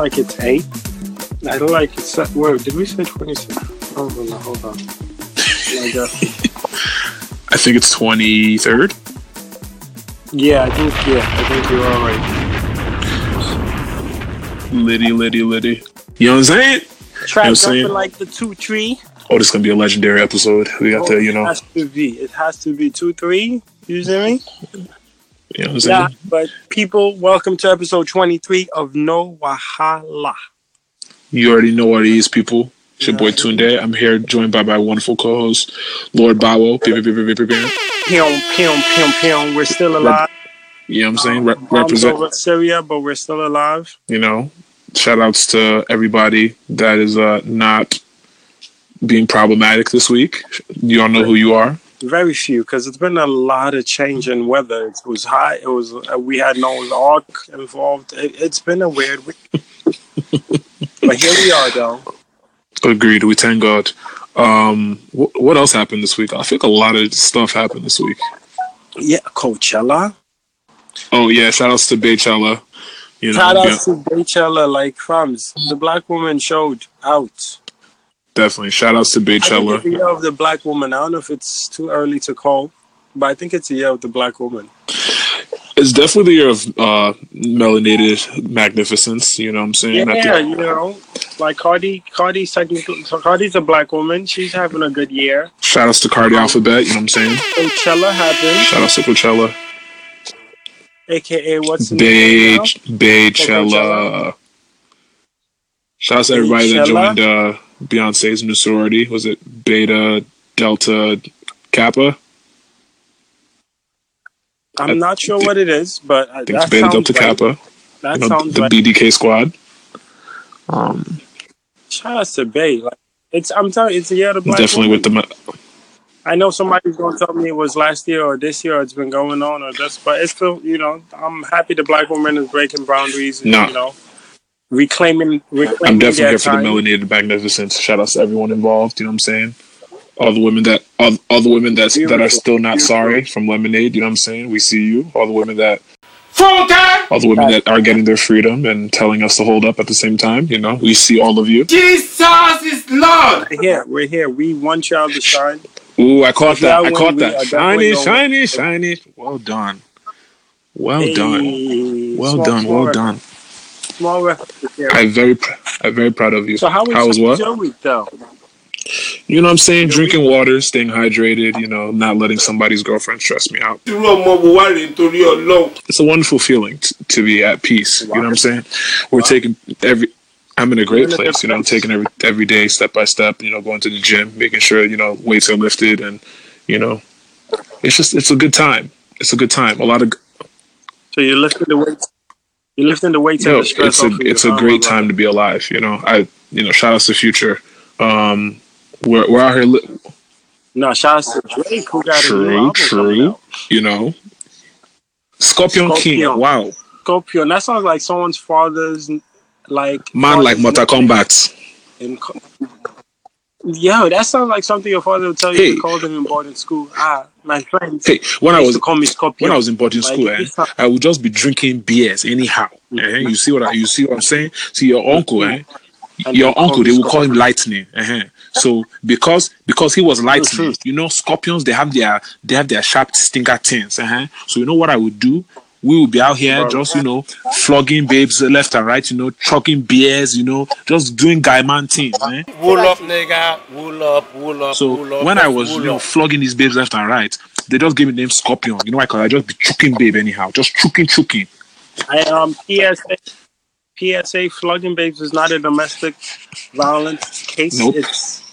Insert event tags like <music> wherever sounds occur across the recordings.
like it's eight. I don't like it's. Wait, did we say twenty-six? Oh, hold on, hold <laughs> on. I think it's twenty third. yeah, I think. Yeah, I think you're all right. Liddy, Liddy, Liddy. You know what I'm saying? Try You know what I'm saying? jumping like the two three. Oh, this is gonna be a legendary episode. We got oh, to, you know. It know, has to be. It has to be two three. You see me? You know what I'm saying? Yeah, but people, welcome to episode 23 of No Wahala. You already know what it is, people. It's your boy Tunde. I'm here joined by my wonderful co-host, Lord Bawo. We're still alive. You know what I'm saying? Re- Bombs represent, over Syria, but we're still alive. you know, shout outs to everybody that is uh, not being problematic this week. You all know who you are. Very few, because it's been a lot of change in weather. It was hot. It was. Uh, we had no Ark involved. It, it's been a weird week. <laughs> but here we are, though. Agreed. We thank God. Um, wh- what else happened this week? I think a lot of stuff happened this week. Yeah, Coachella. Oh yeah, shout outs to Baychella. You know, Shout yeah, to Coachella, like crumbs. The black woman showed out. Definitely. Shout outs to it's the Baychella. year of the black woman. I don't know if it's too early to call, but I think it's a year of the black woman. It's definitely the year of uh, melanated magnificence. You know what I'm saying? Yeah, think- you know, like Cardi, Cardi's technically, so Cardi's a black woman. She's having a good year. Shout outs to Cardi Alphabet. You know what I'm saying? Coachella happened, Shout outs to Coachella. aka what's the Bay name? Baychella. Shout outs to everybody that joined uh, Beyonce's new sorority. Was it Beta Delta Kappa? I'm not sure what it is, but I think it's Beta Delta right. Kappa. That You know, sounds the right. BDK squad. Um, Shout out to Bay. Like it's, I'm telling you, it's a year of black definitely woman. with the I know somebody's gonna tell me it was last year or this year or it's been going on or this, but it's still, you know, I'm happy the black woman is breaking boundaries. And, No. You know, reclaiming, reclaiming I'm definitely here for the time. melanated magnificence. Shout outs to everyone involved. You know what I'm saying? All the women that all, all the women that that are still not sorry from Lemonade. You know what I'm saying? We see you. All the women that all the women that are getting their freedom and telling us to hold up at the same time. You know, we see all of you. Jesus is Lord. We're here. We're here. We one child to shine. Ooh, I caught that. I caught that. Shiny, shiny, shiny. Well done. Well Hey, done. Well small- done. Well done. Small reference here. I'm very, pr- I'm very proud of you. So how was, How was was what? your week though? You know what I'm saying? Drinking water, staying hydrated, you know, not letting somebody's girlfriend stress me out. Irú ọmọ wo wá rèé nítorí Ọlọ́run? It's a wonderful feeling t- to be at peace. You know what I'm saying? We're taking every. I'm in a great You're in a place. You know, I'm taking every every day, step by step. You know, going to the gym, making sure you know weights are lifted, and you know, it's just it's a good time. It's a good time. A lot of So you're lifting the weights. You're lifting the weights yo, and the stress it's a you. it's a great time to be alive. You know, I you know, shout outs to Future. Um, we're we're out here. Li- No, shout out to Drake who got true, true. You know, Scorpion, King. Wow, Scorpion. That sounds like someone's father's like man, like Mortal Kombat. in Yo, that sounds like something your father would tell you Hey. to call them in boarding school. Ah, my friends. Hey, when I was call me Scorpion. when I was in boarding Like, school, eh, I would just be drinking beers anyhow. eh, you see what I, you see what I'm saying? See your uncle, eh? And Your uncle, they will call him lightning. eh. So because because he was lightning, you know, scorpions they have their they have their sharp stinker tins. eh. So you know what I would do? We will be out here just you know flogging babes left and right, you know, chucking beers, you know, just doing guy man things. Eh? Wool up, nigga. Wool up, wool up, So wool up. when I was you know flogging these babes left and right, they just gave me the name Scorpion. You know why? Because I just be choking babe anyhow, just choking, choking. I um PSA PSA flogging babes is not a domestic violence case. Nope. It's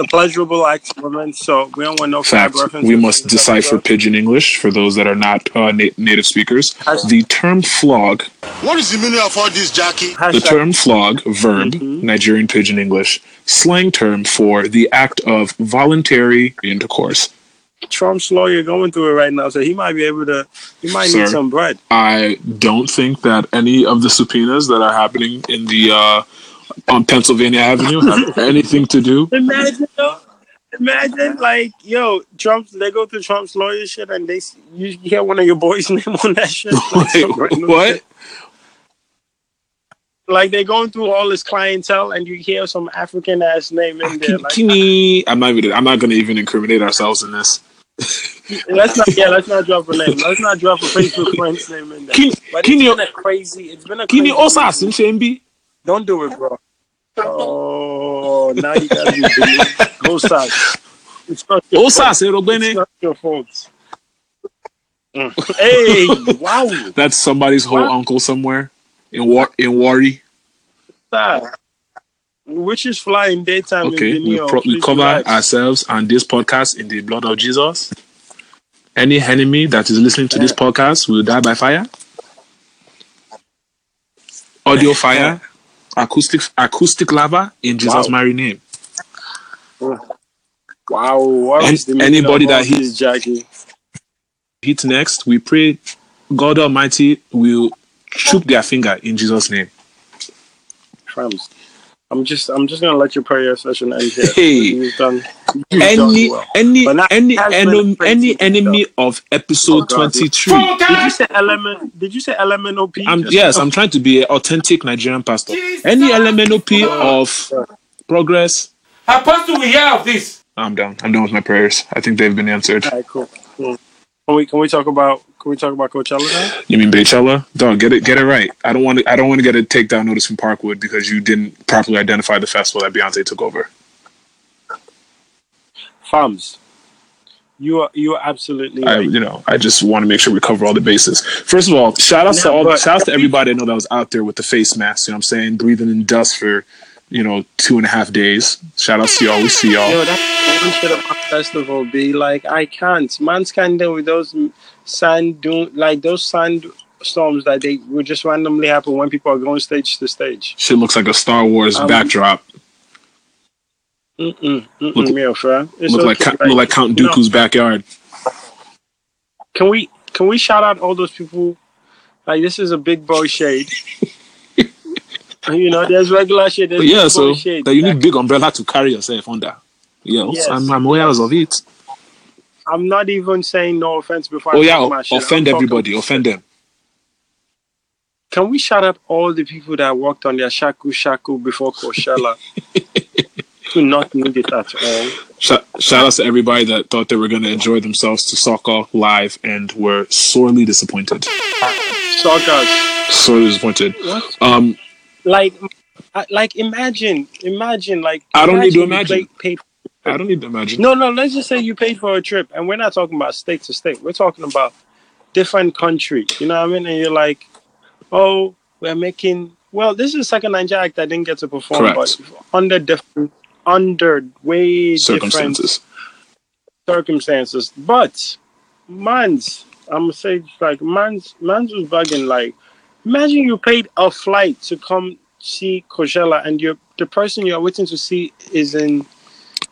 the pleasurable act of women. So we don't want no Fact. We must decipher episode. pidgin English for those that are not uh, na- native speakers. Has- The term flog, What is the meaning of all this, Jackie? the term flog, verb, Mhm. Nigerian pidgin English, slang term for the act of voluntary intercourse. Trump's lawyer going through it right now, so he might be able to. He might Sir. need some bread. I don't think that any of the subpoenas that are happening in the uh, on Pennsylvania Avenue have anything to do. Imagine though. Imagine like yo, Trump's they go through Trump's lawyer shit and they you hear one of your boys' <laughs> name on that shit. Like, Wait, what? shit. Like they're going through all this clientele and you hear some African ass name in there. Like, you- I'm not even. I'm not going to even incriminate ourselves in this. <laughs> let's not yeah, let's not drop a name. Let's not drop a Facebook friend's name in there. Can, But can it's you? been a crazy. It's been a Can you also ask? Don't do it, bro. Oh, now you gotta be believe. Go south. It's not your fault. say It's not your fault. Mm. Hey, <laughs> wow. That's somebody's whole What? uncle somewhere in war in Wari. Sir. Which is flying daytime Okay, in we, pro- we cover ourselves and this podcast in the blood of Jesus. Any enemy that is listening to this podcast will die by fire. Audio fire, acoustic acoustic lava in Jesus' Wow. mighty name. Wow. What An- the anybody that this, Jackie? Hit next, we pray God Almighty will choke their finger in Jesus' name. I'm just I'm just gonna let your prayer session end here. Hey. You've done, you've Any done well. any But now- any enemy, crazy any enemy of episode Oh, God. twenty three. Did you say element did you say LMNOP? I'm yes, I'm trying to be an authentic Nigerian pastor. Jesus. Any LMNOP of progress, Apostle, we hear of this. I'm done. I'm done with my prayers. I think they've been answered. Alright, cool. cool. Can we can we talk about can we talk about Coachella now? You mean Baychella? Dog, get it get it right. I don't want to I don't want to get a takedown notice from Parkwood because you didn't properly identify the festival that Beyonce took over. Farms. You are you are absolutely I you know, I just want to make sure we cover all the bases. First of all, shout outs to all shout outs to everybody I know that was out there with the face mask, you know what I'm saying, breathing in dust for, you know, two and a half days. Shout out to y'all. We see y'all. Yo, that festival be like I can't. Man's can't deal with those sand dune like those sand storms that they would just randomly happen when people are going stage to stage. Shit looks like a Star Wars Um, backdrop. Mm-mm, mm-mm, Look-. It's Look like okay, Count- look like Count Dooku's backyard. Can we can we shout out all those people? Like this is a big boy shade. <laughs> you know, there's regular shade. There's yeah, so shade. that you need big umbrella to carry yourself under. Yes, Yes. I'm, I'm aware of it. I'm not even saying no offense before. Oh I yeah, offend everybody, offend them. Can we shout up all the people that worked on their shaku shaku before Coachella? <laughs> Do not need it at all. Shout, shout out to everybody that thought they were going to enjoy themselves to soccer live and were sorely disappointed. Soccer. Sorely disappointed. What? Um, Like, like imagine, imagine, like I don't need to imagine. Paid, paid, I don't need to imagine. no, no. Let's just say you paid for a trip, and we're not talking about state to state. We're talking about different country. You know what I mean? And you're like, oh, we're making. Well, this is the second Nigeria act that didn't get to perform, Correct. but under different, under way different Circumstances. circumstances. But man's, I'm gonna say like man's, man's was bugging. Like, imagine you paid a flight to come see Coachella, and you're the person you're waiting to see is in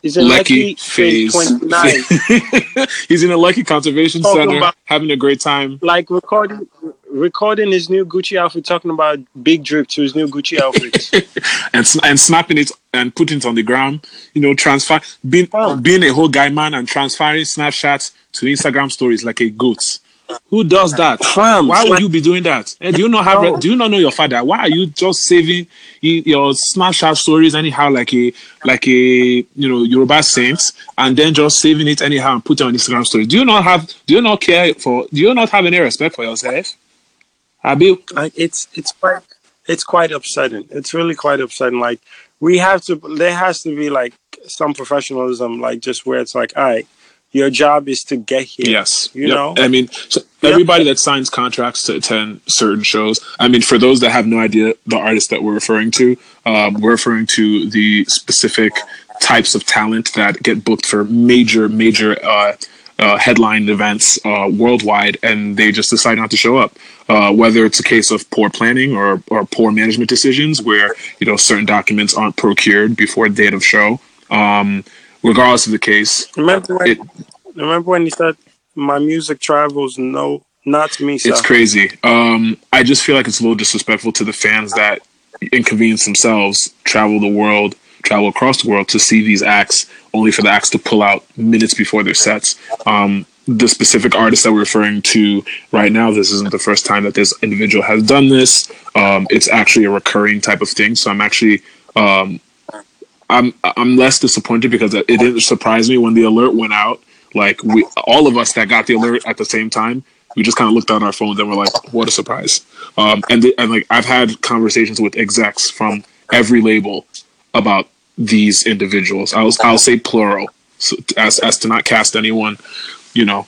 is in Lucky Lucky Phase phase. <laughs> He's in a Lucky Conservation Talking Center, about- having a great time. like recording recording his new Gucci outfit, talking about big drip to his new Gucci outfit. <laughs> and and snapping it and putting it on the ground. You know, transfer being Oh. being a whole guy man and transferring Snapchats to Instagram stories like a goat. Who does that? Fam, Why would you be doing that? Eh, do you not have? No. Do you not know your father? Why are you just saving your Snapchat stories anyhow, like a like a you know Yoruba saint, and then just saving it anyhow and put it on Instagram story? Do you not have? Do you not care for? Do you not have any respect for yourself? Abi, it's it's quite it's quite upsetting. It's really quite upsetting. Like we have to there has to be like some professionalism, like just where it's like, all right, your job is to get here. Yes, You Yep. know? I mean, so Yep. everybody that signs contracts to attend certain shows. I mean, for those that have no idea, the artist that we're referring to, um, we're referring to the specific types of talent that get booked for major, major uh, uh, headline events uh, worldwide, and they just decide not to show up. Uh, whether it's a case of poor planning or, or poor management decisions, where you know certain documents aren't procured before date of show. Um, regardless of the case, Remember when It- remember when he said my music travels no not to me, sir. It's crazy. Um, I just feel like it's a little disrespectful to the fans that inconvenience themselves, travel the world, travel across the world to see these acts, only for the acts to pull out minutes before their sets. Um, the specific artist that we're referring to right now, this isn't the first time that this individual has done this. Um, it's actually a recurring type of thing. So I'm actually um, I'm I'm less disappointed because it didn't surprise me when the alert went out. Like we, all of us that got the alert at the same time, we just kind of looked on our phones and we're like, "What a surprise!" Um, and the, and like I've had conversations with execs from every label about these individuals. I'll I'll say plural, so, as as to not cast anyone, you know,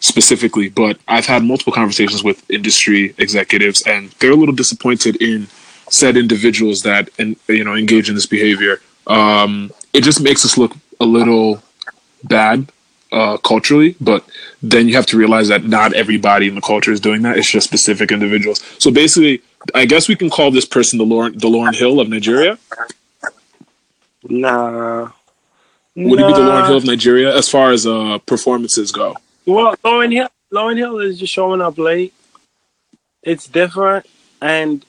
specifically. But I've had multiple conversations with industry executives, and they're a little disappointed in said individuals that and you know engage in this behavior. Um, it just makes us look a little bad uh, culturally, but then you have to realize that not everybody in the culture is doing that. It's just specific individuals. So basically, I guess we can call this person the Lauryn, the Lauryn Hill of Nigeria. Nah. Would he be the Lauryn Hill of Nigeria as far as uh, performances go? Well, Lauryn Hill, Lauryn Hill is just showing up late. It's different, and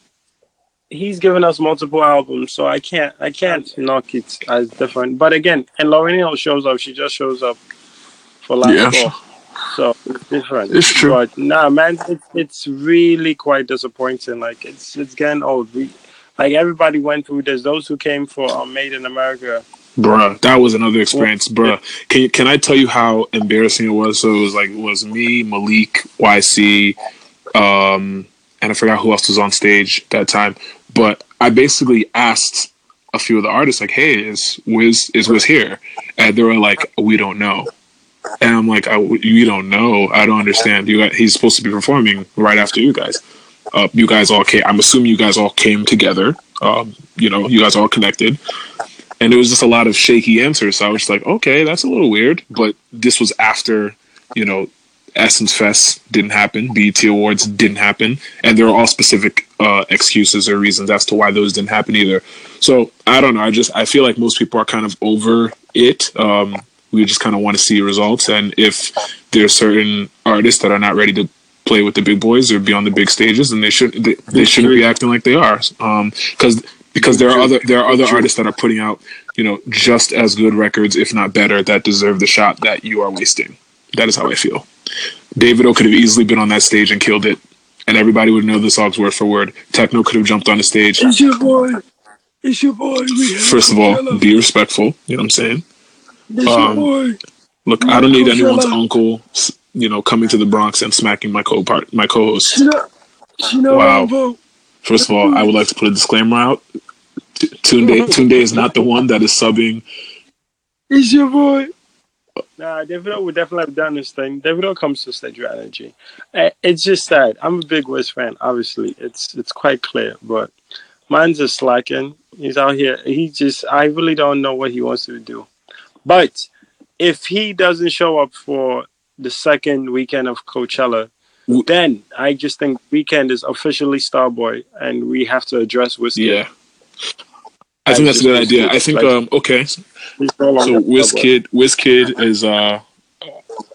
he's given us multiple albums, so I can't I can't knock it as different. But again, and Lauryn Hill shows up. She just shows up for last Yeah. call. So it's different. It's true. But nah, man, it's, it's really quite disappointing. Like it's it's getting old. We like everybody went through this. Those who came for um, Made in America. Bruh, that was another experience, bruh. Can can I tell you how embarrassing it was? So it was like it was me, Malik, YC, um, and I forgot who else was on stage that time. But I basically asked a few of the artists, like, "Hey, is Wiz is Wiz here?" And they were like, "We don't know." And I'm like, I, "You don't know? I don't understand. You he's supposed to be performing right after you guys. Uh, you guys all came. I'm assuming you guys all came together. Um, you know, you guys all connected." and it was just a lot of shaky answers. So I was just like, okay, that's a little weird. But this was after, you know, Essence Fest didn't happen, BET Awards didn't happen, and there are all specific uh, excuses or reasons as to why those didn't happen either. So I don't know. I just I feel like most people are kind of over it. Um, we just kind of want to see results, and if there's certain artists that are not ready to play with the big boys or be on the big stages, then they should they, they shouldn't be acting like they are. Because because there are other there are other artists that are putting out you know just as good records, if not better, that deserve the shot that you are wasting. That is how I feel. Davido could have easily been on that stage and killed it, and everybody would know the songs word for word. Tekno could have jumped on the stage. It's your boy. It's your boy. We First of all, be respectful. You know what I'm saying? It's um, boy. Look, I don't need anyone's uncle, you know, coming to the Bronx and smacking my co-part, my co-host. Wow. First of all, I would like to put a disclaimer out. T- Tunde, Tunde is not the one that is subbing. It's your boy. Nah, Davido would definitely have done this thing. Davido comes to stage with energy. Eh, It's just sad. I'm a big Wiz fan, obviously. It's it's quite clear, but mine's just slacking. He's out here. He just I really don't know what he wants to do. But if he doesn't show up for the second weekend of Coachella, then I just think weekend is officially Starboy, and we have to address Whiskey. Yeah, I think that's a good idea. I think um, okay. He's no longer So. Wizkid, Wizkid is uh,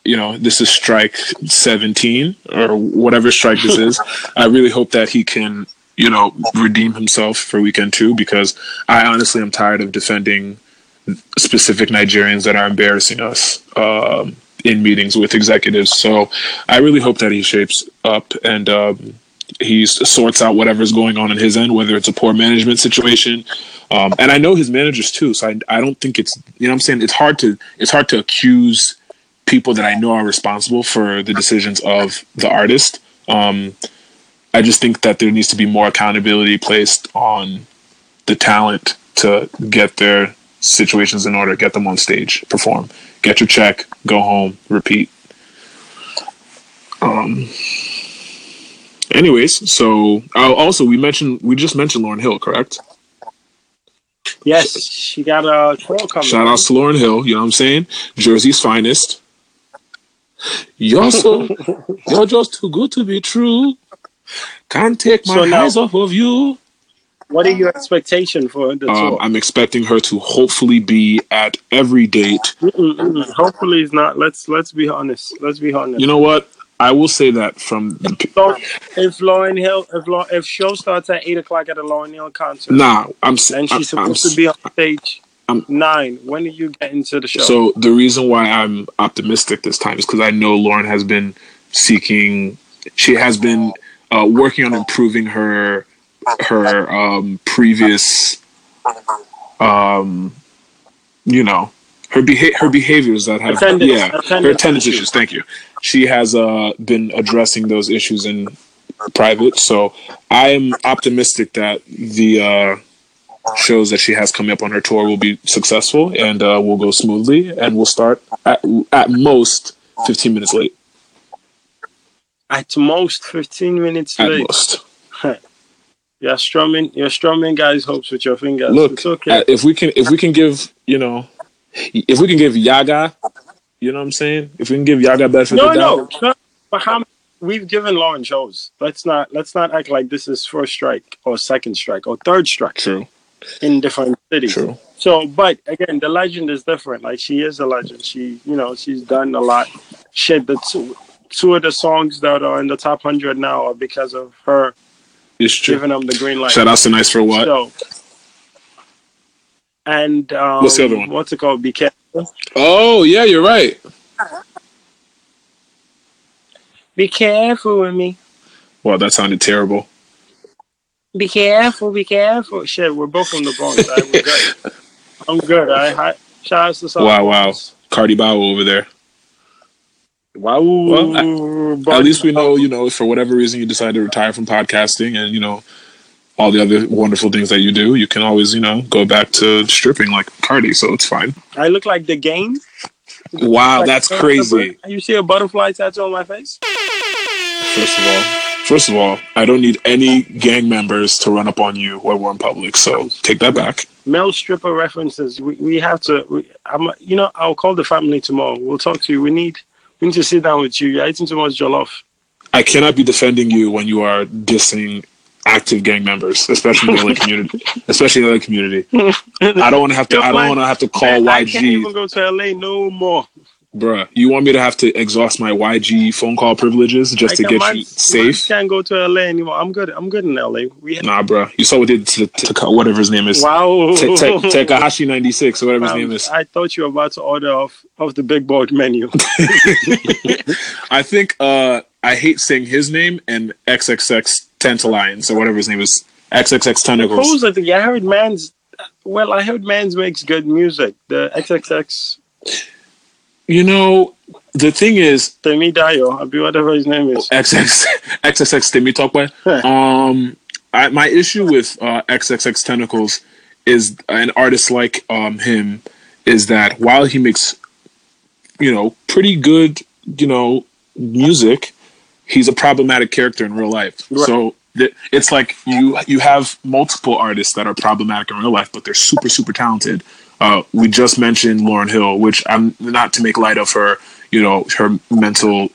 you know, this is strike seventeen or whatever strike this is. <laughs> I really hope that he can, you know, redeem himself for weekend two because I honestly am tired of defending specific Nigerians that are embarrassing us um, in meetings with executives. So I really hope that he shapes up and um, he sorts out whatever's going on in his end, whether it's a poor management situation. Um, and I know his managers too, so I, I don't think it's you know I'm saying it's hard to it's hard to accuse people that I know are responsible for the decisions of the artist. Um, I just think that there needs to be more accountability placed on the talent to get their situations in order, get them on stage, perform, get your check, go home, repeat. Um. Anyways, so uh, also we mentioned we just mentioned Lauryn Hill, correct? Yes, she got a tour coming. Shout outs to Lauryn Hill, you know what I'm saying? Jersey's finest. You're so <laughs> you're just too good to be true. Can't take my So now- eyes off of you. What are your expectations for the Um, tour? I'm expecting her to hopefully be at every date. Mm-mm-mm. Hopefully, it's not. Let's let's be honest. Let's be honest. You know what? I will say that from the, So if Lauryn Hill, if Lau- if show starts at eight o'clock at a Lauryn Hill concert, nah, I'm and she's I'm- I'm supposed to be on stage I'm- nine, when do you get into the show? So the reason why I'm optimistic this time is because I know Lauryn has been seeking. She has been uh, working on improving her her um, previous, um, you know, her beha- her behaviors that have Attendance- yeah her attendance attendance issues. issues. Thank you. She has uh, been addressing those issues in private. So I am optimistic that the. Uh, shows that she has coming up on her tour will be successful and uh, will go smoothly and we'll start at, at most 15 minutes late at most fifteen minutes at late. most <laughs> You're strumming, you're strumming guys' hopes with your fingers. look it's okay. uh, if we can if we can give you know if we can give yaga you know what i'm saying if we can give yaga benefit no, no, no. But how? We've given Lauren Jones. Let's not let's not act like this is first strike or second strike or third strike true in different cities. true So, but again, the legend is different. Like she is a legend. She, you know, she's done a lot. Shit, the two, two of the songs that are in the top hundred now are because of her it's true giving them the green light. shout out to nice for what So, and um, What's the other one? What's it called? Be careful. oh yeah you're right Be careful with me. well that sounded terrible Be careful. Be careful. Shit, we're both from the Bronx. I, we're good. <laughs> I'm good. I hi, shout out to some. wow wow cardi bow over there Wow. Well, But- at least we know, you know, if for whatever reason you decide to retire from podcasting and, you know, all the other wonderful things that you do, you can always, you know, go back to stripping like Cardi, so it's fine. I look like the game. Wow, Like, that's crazy. You see a butterfly tattoo on my face? First of all, first of all, I don't need any gang members to run up on you when we're in public, so take that back. Male stripper references. We, we have to. We, I'm, you know, I'll call the family tomorrow. We'll talk to you. We need. We need to sit down with you. You're eating too much jollof. I cannot be defending you when you are dissing active gang members, especially in the LA community. Especially in the LA community. I don't want to have to. I don't want to have to call YG. I can't even go to LA no more. bruh. You want me to have to exhaust my YG phone call privileges just I to get mine- you safe? mine Can't go to LA anymore. I'm good. I'm good in LA. We have, Nah, bruh. You saw what did to, to whatever his name is. wow. Te- Te- <laughs> ninety six or whatever his Um, name is. I thought you were about to order off off the big board menu. <laughs> I think uh I hate saying his name and XXX Tantalions or whatever his name is. XXX Tentacles. Supposedly, I heard Man's. Well, I heard Man's makes good music. The XXX You know, the thing is, Temi Dayo, I'll be whatever his name is. XX XXX Timmy Talkway. Um, I, my issue with uh, XXX Tentacles is an artist like um him is that while he makes you know pretty good you know music, he's a problematic character in real life. Right. So th- it's like you you have multiple artists that are problematic in real life, but they're super super talented. Uh, we just mentioned Lauryn Hill, which I'm not to make light of her, you know, her mental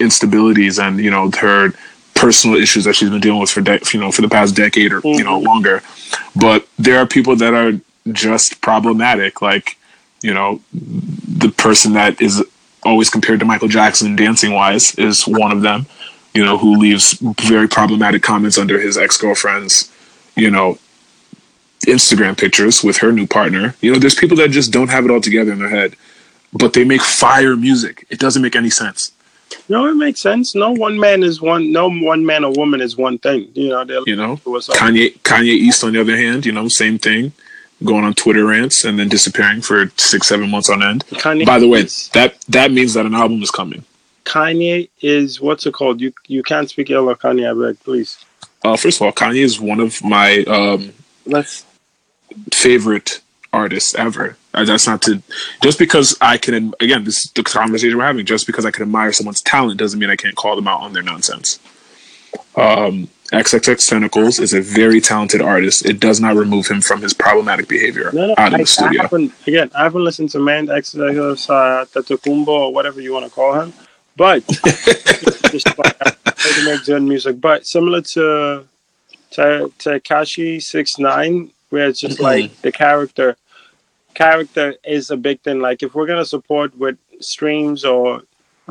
instabilities and you know her personal issues that she's been dealing with for de- you know for the past decade or you know longer. But there are people that are just problematic, like you know the person that is always compared to Michael Jackson dancing wise is one of them. You know who leaves very problematic comments under his ex girlfriend's you know Instagram pictures with her new partner. You know, there's people that just don't have it all together in their head, but they make fire music. It doesn't make any sense. No, it makes sense. No one man is one. No one man or woman is one thing. You know, You know. Kanye Kanye East on the other hand, you know, same thing, going on Twitter rants and then disappearing for six seven months on end. Kanye By the way, is- that that means that an album is coming. Kanye is what's it called? You you can't speak ill of Kanye, I beg, please. Uh, first of all, Kanye is one of my um, Let's. favorite artists ever. Uh, That's not to just because I can again this is the conversation we're having. Just because I can admire someone's talent doesn't mean I can't call them out on their nonsense. Um, XXX Tentacles is a very talented artist. It does not remove him from his problematic behavior No, no. out of I, the I studio. haven't again. I haven't listened to Man X uh, Tatukumbo or whatever you want to call him, but I heard make good music. But similar to to Tekashi Six Nine, where it's just like the character character is a big thing. Like if we're gonna support with streams or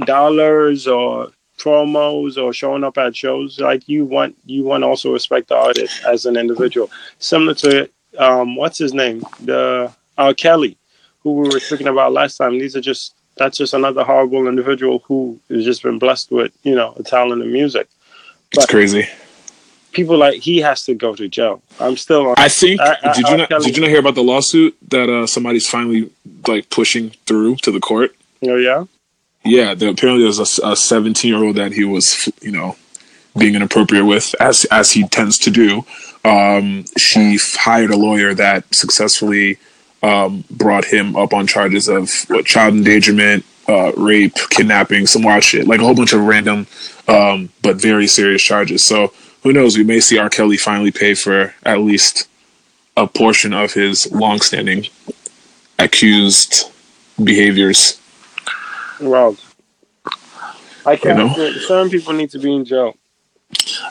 dollars or promos or showing up at shows, like you want you want to also respect the artist as an individual. Similar to um, what's his name, the R. Kelly, who we were speaking about last time. These are just that's just another horrible individual who has just been blessed with you know a talent in music. It's crazy. People like he has to go to jail. I'm still. On, I think. I- I- did you not? Kelly- Did you not hear about the lawsuit that uh, somebody's finally like pushing through to the court? Oh yeah. Yeah, the, apparently there's a 17 year old that he was, you know, being inappropriate with, as as he tends to do. Um, she hired a lawyer that successfully um, brought him up on charges of what, child endangerment, uh, rape, kidnapping, some wild shit, like a whole bunch of random um, but very serious charges. So who knows? We may see R. Kelly finally pay for at least a portion of his longstanding accused behaviors. Well, I can't. know? Certain people need to be in jail.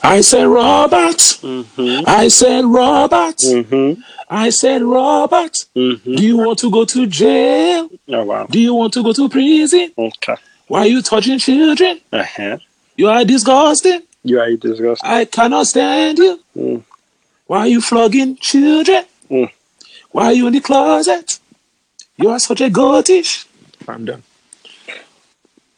I said, Robert. Mm-hmm. I said, Robert. Mm-hmm. I said, Robert. Mm-hmm. Do you want to go to jail? Oh wow. Do you want to go to prison? Okay. Why are you touching children? Uh-huh. You are disgusting. You are disgusting. I cannot stand you. Mm. Why are you flogging children? Mm. Why are you in the closet? You are such a goatish. I'm done.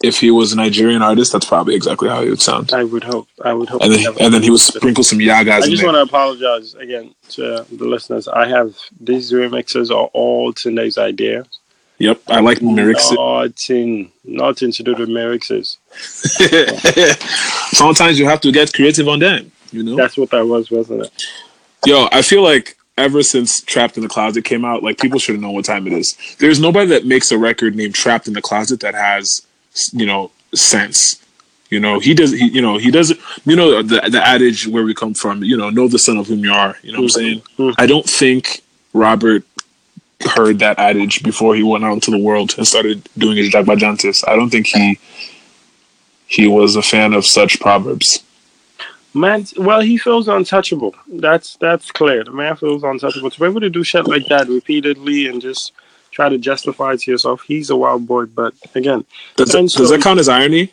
If he was a Nigerian artist, that's probably exactly how he would sound. I would hope. I would hope. And then, and then he would sprinkle some yagas I just want to apologize again to the listeners. I have these remixes are all today's idea. Yep, I like lyrics. Nothing, nothing to do with remixes. <laughs> Sometimes you have to get creative on them. You know. That's what that was, wasn't it? Yo, I feel like ever since Trapped in the Closet came out, like people should have known what time it is. There's nobody that makes a record named Trapped in the Closet that has, you know, sense. You know, he does. He, you know, he doesn't. You know, the the adage where we come from. You know, know the son of whom you are. You know what I'm saying? Mhm. I don't think Robert heard that adage before he went out into the world and started doing his Jagbajantis. I don't think he he was a fan of such proverbs. Man, well, he feels untouchable. That's that's clear. The man feels untouchable. To be able to do shit like that repeatedly and just try to justify it to yourself, he's a wild boy. But again, Does, that, does that count as irony?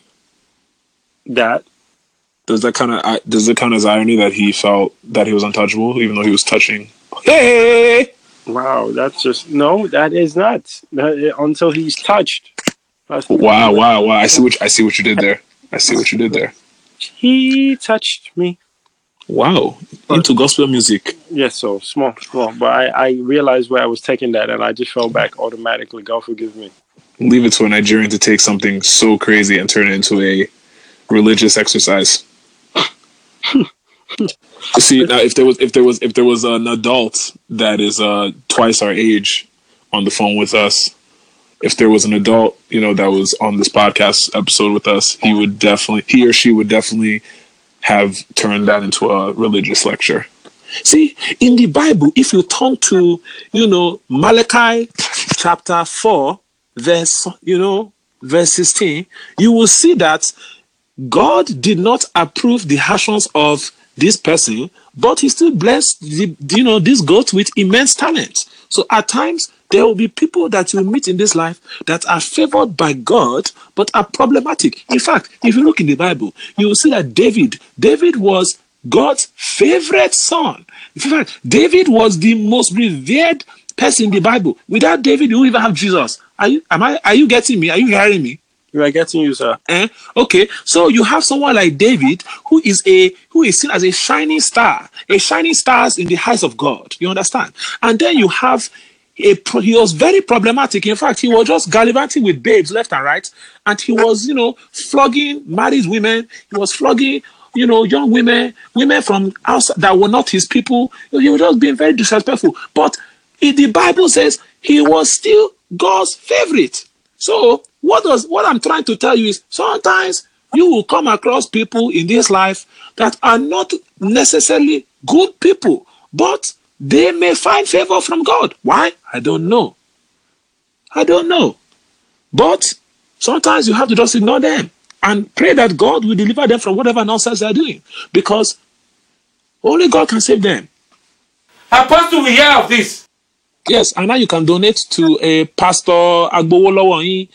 that does that kind of does it count as irony that he felt that he was untouchable even though he was touching hey wow, that's just no, that is not that, until he's touched. Wow wow wow i see what i see what you did there i see what you did there He touched me. Wow into gospel music Yes, so small, small. But I, I realized where I was taking that, and I just fell back automatically. God forgive me. leave it to a nigerian to take something so crazy and turn it into a religious exercise see now <laughs> if there was if there was if there was an adult that is uh twice our age on the phone with us if there was an adult you know that was on this podcast episode with us he would definitely he or she would definitely have turned that into a religious lecture see in the bible if you turn to you know malachi chapter 4 verse you know verse 16 you will see that God did not approve the actions of this person, but he still blessed the, you know this goat with immense talent. So at times there will be people that you meet in this life that are favored by God but are problematic. In fact, if you look in the Bible, you will see that David, David was God's favorite son. In fact, David was the most revered person in the Bible. Without David, you won't even have Jesus. Are you am I are you getting me? Are you hearing me? We are getting you, sir. Eh? Okay, so you have someone like David who is a who is seen as a shining star, a shining stars in the eyes of God. You understand? And then you have he was very problematic. In fact, he was just gallivanting with babes left and right, and he was you know flogging married women. He was flogging you know young women, women from outside that were not his people. He was just being very disrespectful. But the Bible says he was still God's favorite. So what does what I'm trying to tell you is sometimes you will come across people in this life that are not necessarily good people, but they may find favor from God. Why? I don't know. I don't know. But sometimes you have to just ignore them and pray that God will deliver them from whatever nonsense they're doing. Because only God can save them. Apostle, we hear of this. Yes, and now you can donate to a Pastor Agbowolowo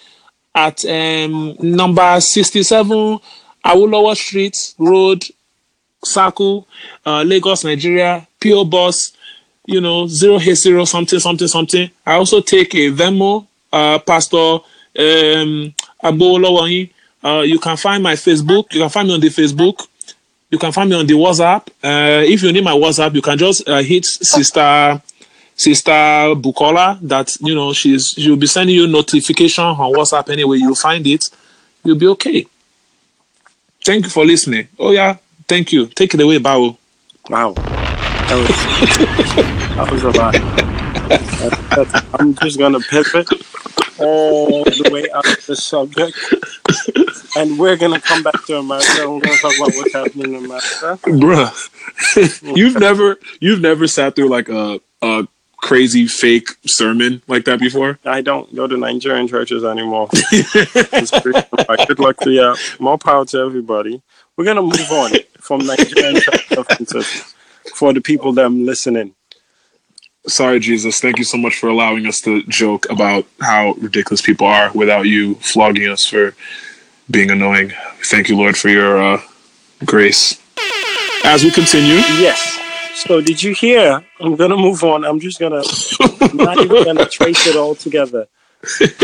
at um, number 67 Awolowo Street Road, Saku, uh, Lagos, Nigeria, PO Box, you know, zero eight zero something something something. I also take a Venmo, uh, Pastor um, Agbowolowo. Uh, you can find my Facebook. You can find me on the Facebook. You can find me on the WhatsApp. Uh, if you need my WhatsApp, you can just uh, hit Sister Sister Bukola. That you know she's she'll be sending you notification on WhatsApp anyway. You'll find it. You'll be okay. Thank you for listening. Oh yeah, thank you. Take it away, Bao. Wow. That was, that was a lot. That- that's- I'm just going to pivot all the way out of the subject. And we're going to come back to America. We're going to talk about what's happening in America. Bruh. <laughs> you've never you've never sat through like a a crazy fake sermon like that before? I don't go to Nigerian churches anymore. <laughs> It's pretty- like, good luck to you. More power to everybody. We're going to move on from Nigerian church offenses for the people that are listening. Sorry, Jesus. Thank you so much for allowing us to joke about how ridiculous people are without you flogging us for being annoying. Thank you, Lord, for your uh, grace. As we continue, Yes. So did you hear? I'm gonna move on. I'm just gonna not even gonna <laughs> trace it all together.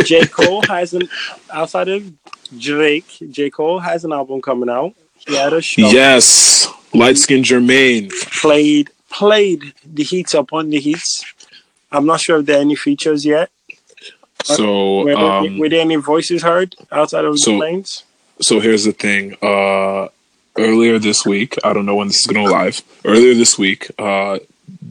J. Cole has an outside of Drake, J. Cole has an album coming out. He had a show yes, light skinned Jermaine. played played the heats up on the heats. I'm not sure if there are any features yet. So, Were, um, were there any voices heard outside of so- the lanes? so here's the thing. Uh, earlier this week, I don't know when this is going to live. Earlier this week, uh,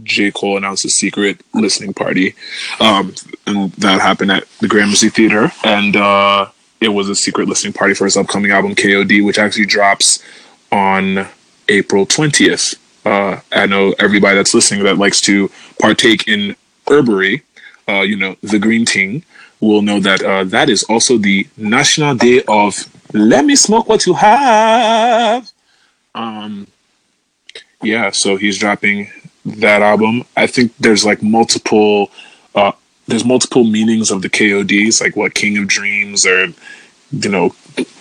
J. Cole announced a secret listening party, um, and that happened at the Gramercy Theater, and uh, it was a secret listening party for his upcoming album KOD, which actually drops on April twentieth. Uh, I know everybody that's listening that likes to partake in herbery, uh, you know, the green tea, will know that uh, that is also the National Day of Let Me Smoke What You Have. Um, yeah, so he's dropping that album. I think there's like multiple, uh, there's multiple meanings of the KODs, like what King of Dreams or, you know,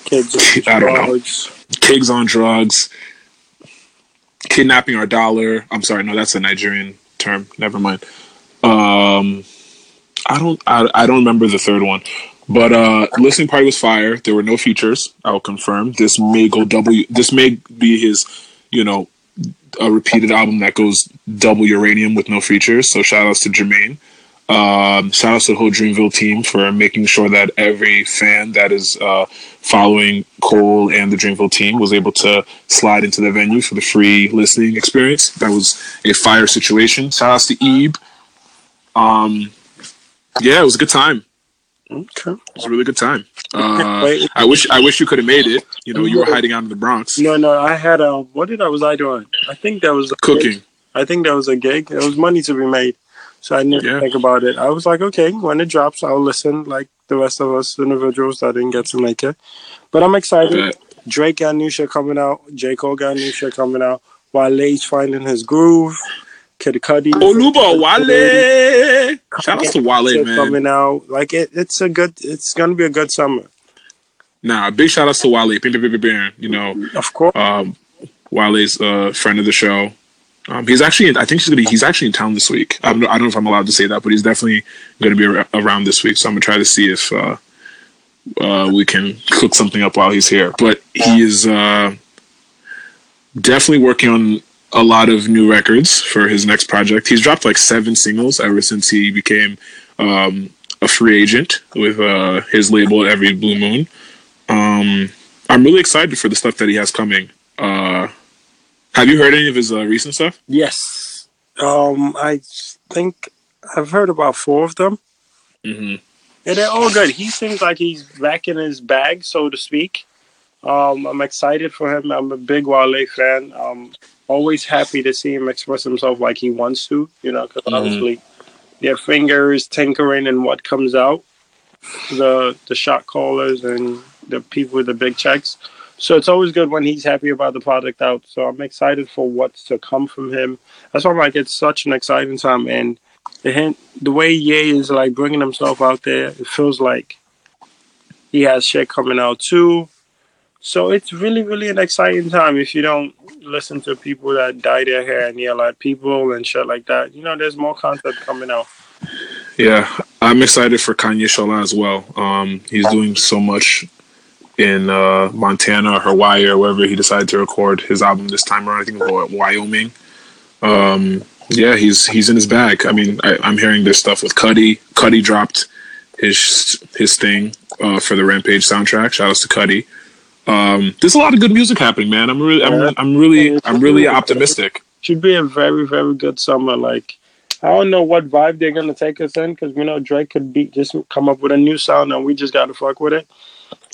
Kids, I don't know. drugs. Kigs on drugs, kidnapping our dollar. I'm sorry, no, that's a Nigerian term. Never mind. Um, I don't, I, I don't remember the third one, but uh, listening party was fire. There were no features. I'll confirm. This may go double. This may be his, you know, a repeated album that goes double uranium with no features. So shout outs to Jermaine. Um, shout outs to the whole Dreamville team for making sure that every fan that is uh, following Cole and the Dreamville team was able to slide into the venue for the free listening experience. That was a fire situation. Shout outs to Ebe. Um, yeah, it was a good time. Okay. It was a really good time. <laughs> Uh, I wish I wish you could have made it. You know, you were hiding out in the Bronx No, no, I had a. What did I was I doing? I think that was a cooking. I think that was a gig. There was money to be made, so I didn't Yeah. think about it. I was like, okay, when it drops, I'll listen. Like the rest of us individuals that didn't get to make it, but I'm excited. Bet. Drake got new shit coming out. J Cole got new shit coming out. Wale's finding his groove. Kid Cudi. Olubowale. Shout outs to Wale, man. coming out. Like it, it's a good. It's gonna be a good summer. Nah, big shout out to Wale. You know, Of course. um, Wale's a friend of the show. Um, he's actually, I think he's gonna be, he's actually in town this week. I don't, I don't know if I'm allowed to say that, but he's definitely going to be ar- around this week. So I'm gonna try to see if uh, uh, we can cook something up while he's here. But he is uh, definitely working on a lot of new records for his next project. He's dropped like seven singles ever since he became um, a free agent with uh, his label Every Blue Moon. Um, I'm really excited for the stuff that he has coming. Have you heard any of his uh, recent stuff? Yes. Um, I think I've heard about four of them. Mm-hmm. Yeah, they're all good. He seems like he's back in his bag, so to speak. Um, I'm excited for him. I'm a big Wale fan. Um, always happy to see him express himself like he wants to, you know, because Mhm. obviously their fingers tinkering and what comes out, the the shot callers and the people with the big checks. So it's always good when he's happy about the product out. So I'm excited for what's to come from him. That's why I'm like, it's such an exciting time. And the hint, the way Ye is like bringing himself out there, it feels like he has shit coming out too. So it's really, really an exciting time if you don't listen to people that dye their hair and yell at people and shit like that. You know, there's more content coming out. Yeah, I'm excited for Kanye Shola as well. Um, he's doing so much in uh, Montana or Hawaii or wherever he decided to record his album this time around. I think it was Wyoming. Um, yeah, he's he's in his bag. I mean, I, am hearing this stuff with Cudi. Cudi dropped his his thing uh, for the Rampage soundtrack. Shout out to Cudi. Um, there's a lot of good music happening, man. I'm really, I'm, I'm really, I'm really optimistic. Should be a very, very good summer. Like, I don't know what vibe they're gonna take us in because we know Drake could be just come up with a new sound and we just gotta fuck with it.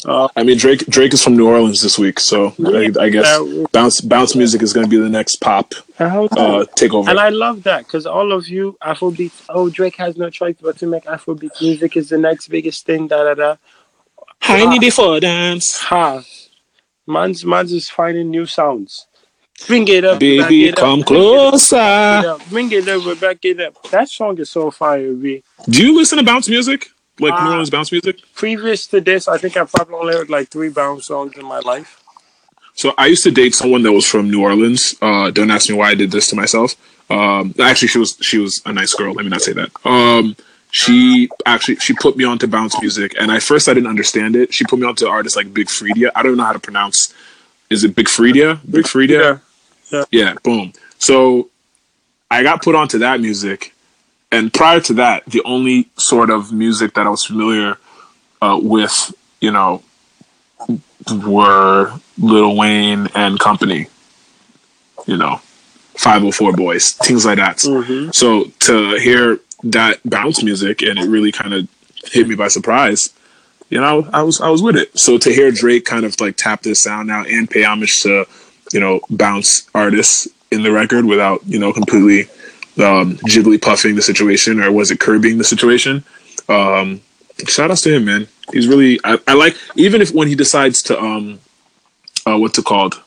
Uh, I mean, Drake Drake is from New Orleans this week, so I, I, guess bounce bounce music is going to be the next pop uh, takeover. And I love that because all of you Afrobeat, oh Drake has no choice but to make Afrobeat music is the next biggest thing. Da da da. I need it for dance. Ha, man's man's is finding new sounds. Bring it up, baby, it come up, closer. Bring it, up, bring it up, back it up. That song is so fire, B. Do you listen to bounce music? Like uh, New Orleans bounce music? Previous to this, I think I probably only heard like three bounce songs in my life. So I used to date someone that was from New Orleans. Uh, don't ask me why I did this to myself. Um, actually, she was she was a nice girl. Let me not say that. Um, she actually she put me on to bounce music, and at first I didn't understand it. She put me on to artists like Big Freedia. I don't know how to pronounce. Is it Big Freedia? Big Freedia. Yeah. yeah. Yeah. Boom. So I got put onto that music, and prior to that, the only sort of music that I was familiar uh, with, you know, were Lil Wayne and company. You know, 504 Boys, things like that. Mm-hmm. So to hear that bounce music and it really kind of hit me by surprise, you know, I was I was with it. So to hear Drake kind of like tap this sound now and pay homage to, you know, bounce artists in the record without, you know, completely um, jiggly puffing the situation or was it curbing the situation? Um, shout outs to him, man. He's really I, I, like even if when he decides to um uh, what's it called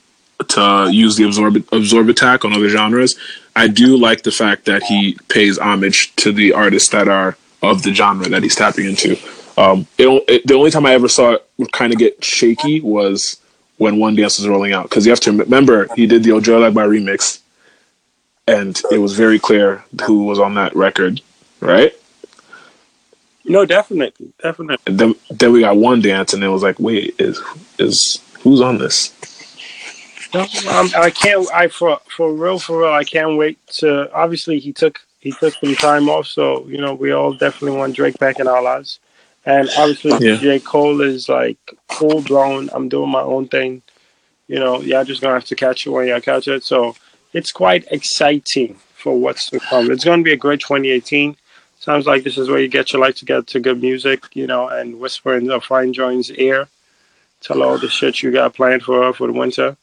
to use the absorb absorb attack on other genres. I do like the fact that he pays homage to the artists that are of the genre that he's tapping into. Um, it, it, the only time I ever saw it kind of get shaky was when One Dance was rolling out because you have to remember he did the Ojuelegba remix and it was very clear who was on that record, right? No, definitely, definitely. And then then we got one dance, and it was like, wait, is is who's on this? No, um, I can't. I for for real, for real, I can't wait to. Obviously, he took he took some time off, so you know we all definitely want Drake back in our lives. And obviously, yeah. J Cole is like full blown. I'm doing my own thing. You know, y'all just gonna have to catch it when y'all catch it. So it's quite exciting for what's to come. It's going to be a great 2018. Sounds like this is where you get your life together to good music, you know, and whisper in the fine joints ear. Tell all the shit you got planned for for the winter.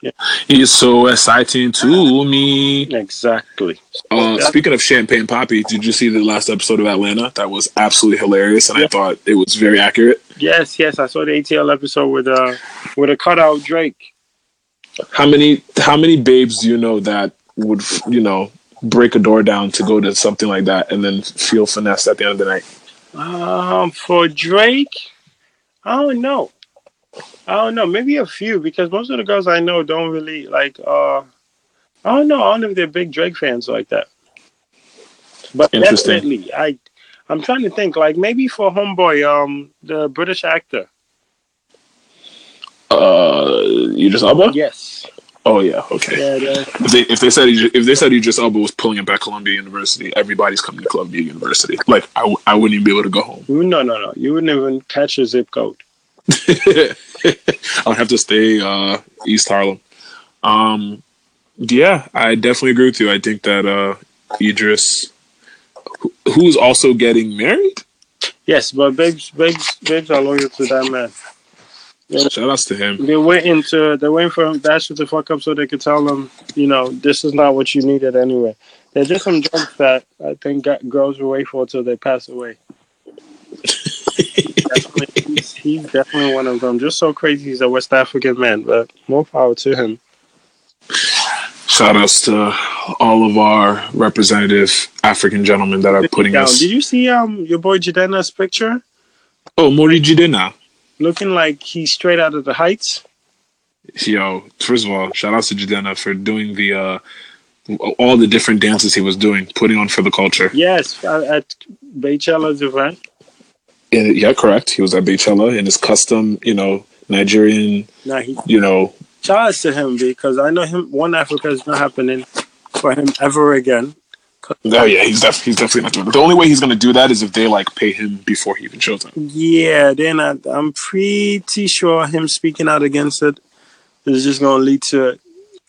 Yeah. It's so exciting to me. Exactly. Uh, speaking of Champagne Papi, did you see the last episode of Atlanta? That was absolutely hilarious, and yeah. I thought it was very accurate. Yes, yes, I saw the ATL episode with uh with a cutout Drake. How many how many babes do you know that would you know break a door down to go to something like that and then feel finessed at the end of the night? Um, for Drake, I don't know. I don't know. Maybe a few because most of the girls I know don't really like. uh I don't know. I don't know if they're big Drake fans like that. But definitely, I I'm trying to think. Like maybe for Homeboy, um, the British actor. Uh, Idris Elba. Yes. Oh yeah, okay. Yeah, if, they, if they said if they said Idris Elba was pulling it back Columbia University, everybody's coming to Columbia University. Like I, w- I wouldn't even be able to go home. No, no, no. You wouldn't even catch a zip code. <laughs> I'll have to stay uh, East Harlem. Um, yeah, I definitely agree with you. I think that uh, Idris, who's also getting married. Yes, but babes, babes, babes are loyal to that man. Yeah. Shout outs to him. They went into they went for that shit to fuck up so they could tell them, you know, this is not what you needed anyway. They're just some drugs that I think girls will wait for until they pass away. <laughs> he's, he's, definitely one of them. Just so crazy he's a West African man, but more power to him. Shout outs to all of our representative African gentlemen that are putting Down. us. Did you see um your boy Jidenna's picture? Oh, Mori Jidenna looking like he's straight out of the heights. Yo, first of all, shout out to Jidenna for doing the uh, all the different dances he was doing, putting on for the culture. Yes, at, at Beychella's event. Yeah, yeah, correct. He was at Beychella in his custom, you know, Nigerian, Nah, he you know, shout out to him because I know him. One Africa is not happening for him ever again. Oh yeah, he's def- he's definitely not doing it. The only way he's gonna do that is if they like pay him before he even shows up. Yeah, then I, I'm pretty sure him speaking out against it is just going to lead to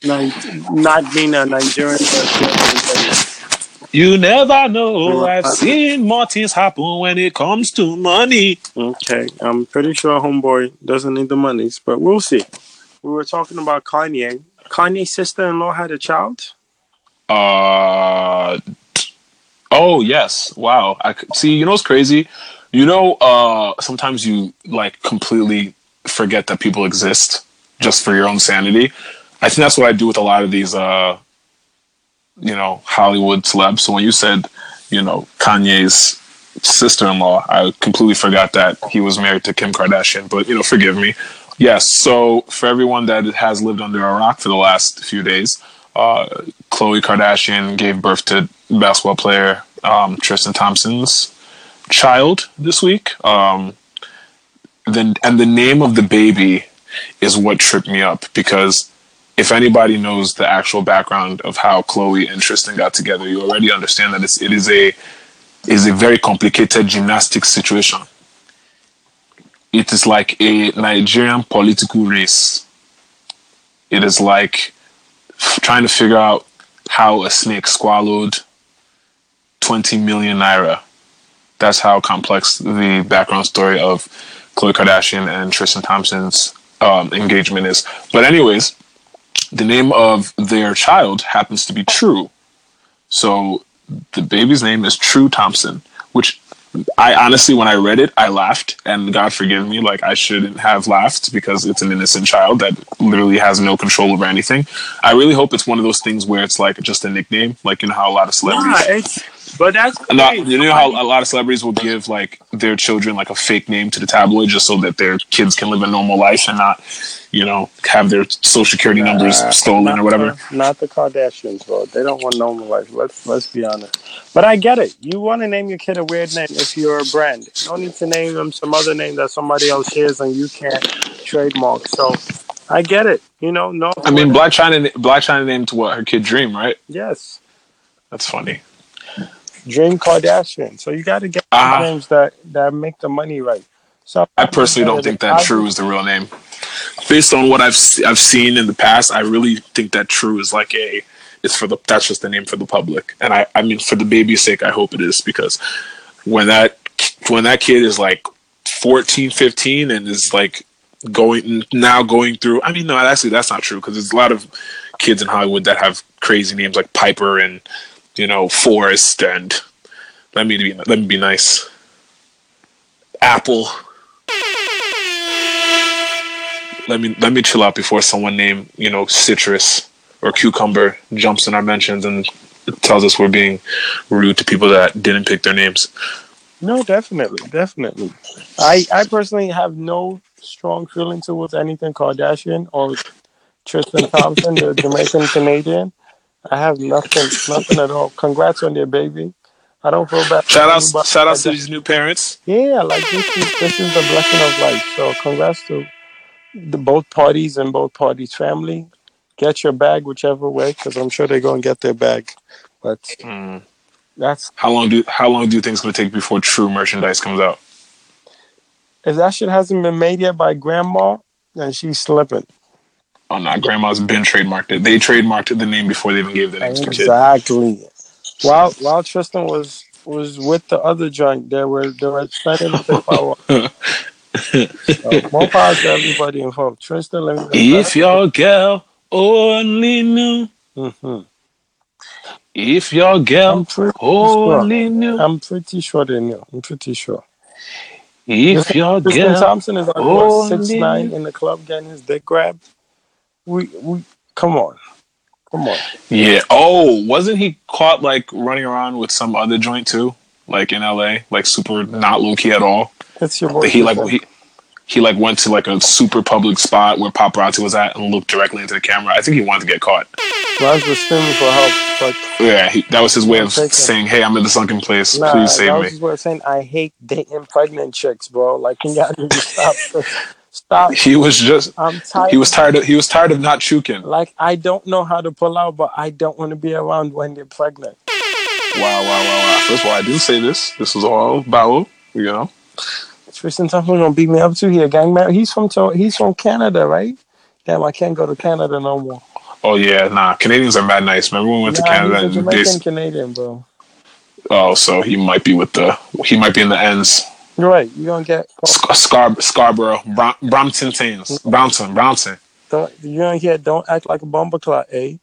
Ni- not being a Nigerian. You never know. I've seen more things happen when it comes to money. Okay, I'm pretty sure Homeboy doesn't need the monies, but we'll see. We were talking about Kanye. Kanye's sister-in-law had a child. Uh oh yes, wow. I see. You know what's crazy? You know, uh, sometimes you like completely forget that people exist just for your own sanity. I think that's what I do with a lot of these, uh, you know, Hollywood celebs. So when you said, you know, Kanye's sister-in-law, I completely forgot that he was married to Kim Kardashian. But you know, forgive me. Yes. So for everyone that has lived under a rock for the last few days, uh, Khloe Kardashian gave birth to basketball player um, Tristan Thompson's child this week. Um, then and the name of the baby is what tripped me up because if anybody knows the actual background of how Chloe and Tristan got together, you already understand that it's, it is a is a very complicated gymnastic situation. It is like a Nigerian political race. It is like trying to figure out how a snake swallowed 20 million naira. That's how complex the background story of Khloe Kardashian and Tristan Thompson's um, engagement is. But, anyways, the name of their child happens to be True. So the baby's name is True Thompson, which I honestly, when I read it, I laughed, and God forgive me, like I shouldn't have laughed because it's an innocent child that literally has no control over anything. I really hope it's one of those things where it's like just a nickname, like you know how a lot of celebrities. It's but that's Not, great. you know how a lot of celebrities will give like their children like a fake name to the tabloid just so that their kids can live a normal life and not, you know, have their social security numbers stolen not or whatever. the- not the Kardashians, bro. They don't want normal life. Let's let's be honest. But I get it. You want to name your kid a weird name if you're a brand. You don't need to name them some other name that somebody else shares and you can't trademark. So I get it. You know, no. I mean, Blac Chyna, Blac Chyna named what her kid Dream, right? yes, That's funny. Dream Kardashian. So you got to get Ah. names that that make the money right. So I personally don't think that True is the real name. Based on what I've I've seen in the past, I really think that True is like a it's for the that's just the name for the public. And I I mean for the baby's sake, I hope it is because when that when that kid is like 14, 15 and is like going now going through I mean no actually that's not true because there's a lot of kids in Hollywood that have crazy names like Piper and you know Forest and let me be let me be nice. Apple let me let me chill out before someone named you know citrus or cucumber jumps in our mentions and tells us we're being rude to people that didn't pick their names. No, definitely, definitely. I I personally have no strong feeling towards anything Kardashian or Tristan Thompson, the Jamaican Canadian. I have nothing, nothing at all. Congrats on your baby. I don't feel bad. Shout out anybody shout out to these new parents. Yeah, like this is this is the blessing of life. So congrats to the both parties and both parties' family. Get your bag whichever way, because I'm sure they're gonna get their bag. But Mm. that's How long do how long do you think it's gonna take before true merchandise comes out? if that shit hasn't been made yet by grandma, then she's slipping. Oh no, grandma's been trademarked it. They trademarked the name before they even gave the names to kids. Exactly. While while Tristan was was with the other joint, they were they were spending the paper. <laughs> so, more power to everybody involved. Tristan, let me. If your girl only knew, hmm if your girl pretty sure. only knew, I'm pretty sure they knew. I'm pretty sure. if your Tristan girl Thompson is like what, six nine in the club getting his dick grabbed. We we come on, come on. Yeah. Oh, wasn't he caught like running around with some other joint too, like in L.A., like super not low key at all? It's your boy. He like he. he like went to like a super public spot where paparazzi was at and looked directly into the camera. I think he wanted to get caught. Mans was screaming for help, but Yeah, he, that was his way of saying, "Hey, I'm in the sunken place. nah, Please save that me." was his way of saying I hate dating pregnant chicks, bro. Like can just stop, <laughs> stop. He was just I'm tired. he was tired of he was tired of not chuking. like I don't know how to pull out, but I don't want to be around when they're pregnant. Wow, wow, wow, wow. First of all, I didn't say this. This was all Bao, you know. Tristan Thompson gonna beat me up too here, gang man. He's from he's from Canada, right? Damn, I can't go to Canada no more. Oh yeah, nah. Canadians are mad nice. Remember when we went to Canada he's a and Jamaican Canadian, bro. oh, so he might be with the he might be in the ends. You're right. You're gonna get Scar, Scar Scarborough, Brom, Brampton Thames, Brampton, Brampton. don't, you're gonna get don't act like a bomber clot, eh?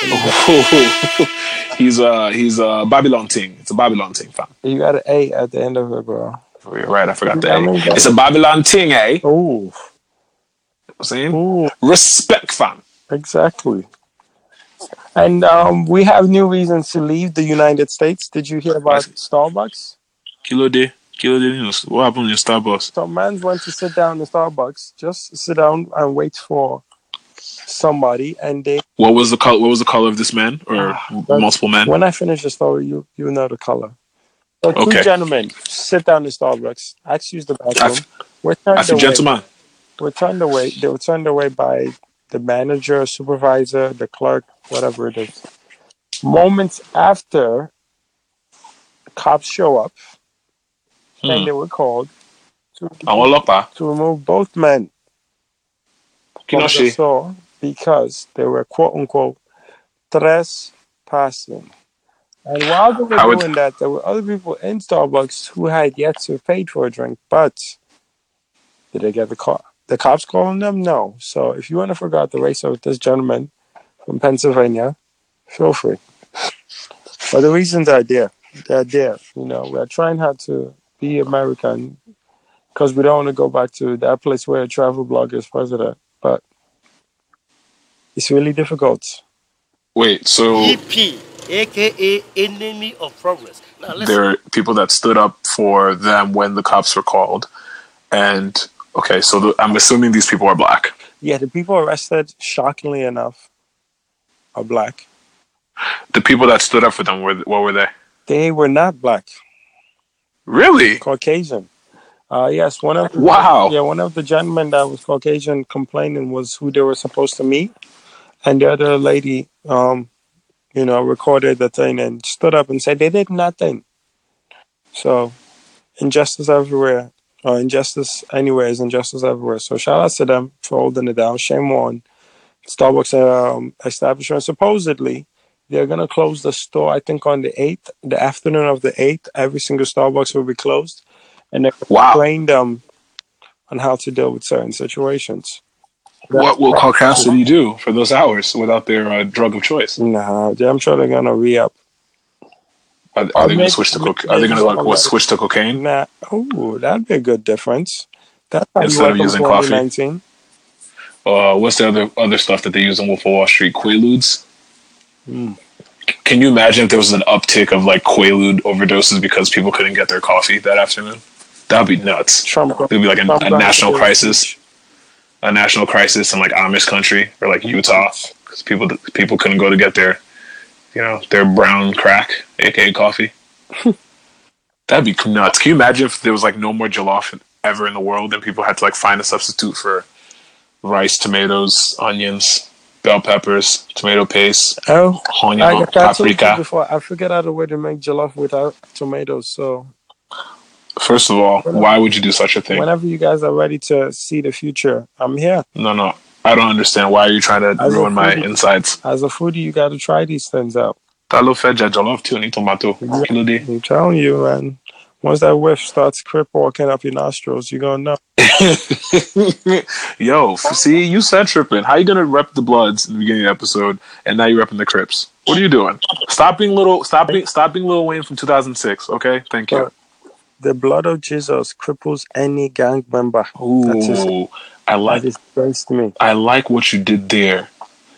<laughs> he's uh he's a Babylon thing. It's a Babylon thing, fam. You got an A at the end of it, bro. You're right, I forgot A. that- It's a Babylon thing, eh? Ooh, I'm saying ooh, respect, fam. exactly. And um, we have new reasons to leave the United States. Did you hear about Starbucks? Kilo day, day news. What happened in Starbucks? So man went to sit down in Starbucks, just sit down and wait for somebody, and they. What was the color? What was the color of this man or Ah, multiple men? When I finish the story, you you know the color. So two Okay. gentlemen sit down in Starbucks. Actually, use the bathroom. Af- We're turned After away. gentleman. were turned away. They were turned away by the manager, supervisor, the clerk, whatever it is. Moments after, cops show up, Hmm. and they were called to, to remove both men from the store because they were quote unquote trespassing. And while they were doing that, there were other people in Starbucks who had yet to pay for a drink. But did they get the call? The cops calling them? No. So if you want to figure out the race of this gentleman from Pennsylvania, feel free. <laughs> But the reasons are there. They're there. You know, we're trying hard to be American because we don't want to go back to that place where a travel blogger is president. But it's really difficult. Wait, so EP, aka enemy of progress. Now, there are people that stood up for them when the cops were called, and okay, so the, I'm assuming these people are black. Yeah, the people arrested, shockingly enough, are black. The people that stood up for them were what were they? They were not black, Really? Caucasian. Uh, yes, one of the, Wow. Yeah, one of the gentlemen that was Caucasian complaining was who they were supposed to meet, and the other lady, um, you know, recorded the thing and stood up and said they did nothing. So, injustice everywhere, or injustice anywhere is injustice everywhere. So, shout out to them for holding it down. Shame on Starbucks um, establishment. Supposedly, they're gonna close the store. I think on the eighth, the afternoon of the eighth, every single Starbucks will be closed, and they're Wow. train them on how to deal with certain situations. What will Caucasity do for those hours without their uh, drug of choice? Nah, I'm sure they're gonna re up. Are, they going to switch to coke? Are they going to like what, switch to cocaine? Nah, ooh, that'd be a good difference. That's how Instead of using coffee. 2019. Uh, what's the other other stuff that they use on Wolf of Wall Street? Quaaludes. Hmm. Can you imagine if there was an uptick of like Quaalude overdoses because people couldn't get their coffee that afternoon? That'd be nuts. Trump. It'd be like a, Trump a national crisis, a national crisis in like Amish country or like Utah because people people couldn't go to get their, you know, their brown crack, aka coffee. <laughs> That'd be nuts. Can you imagine if there was like no more jollof ever in the world and people had to like find a substitute for rice, tomatoes, onions, bell peppers, tomato paste, Oh, I onion, got that told you paprika. before. I figured out a way to make jollof without tomatoes. So First of all, why would you do such a thing? whenever you guys are ready to see the future, I'm here. No, no. I don't understand. Why are you trying to As ruin my insights? As a foodie, you got to try these things out. Ta ló jollof ò ní tomato? I'm telling you, man. Once that whiff starts crip walking up your nostrils, you're gonna know. <laughs> Yo, see, you said tripping. How you gonna rep the Bloods in the beginning of the episode, and now you're repping the Crips? What are you doing? Stop being little. Stop being. Stop being Lil Wayne from 2006. Okay, thank you. The blood of Jesus cripples any gang member. That is, Ooh, I like. that me. I like what you did there.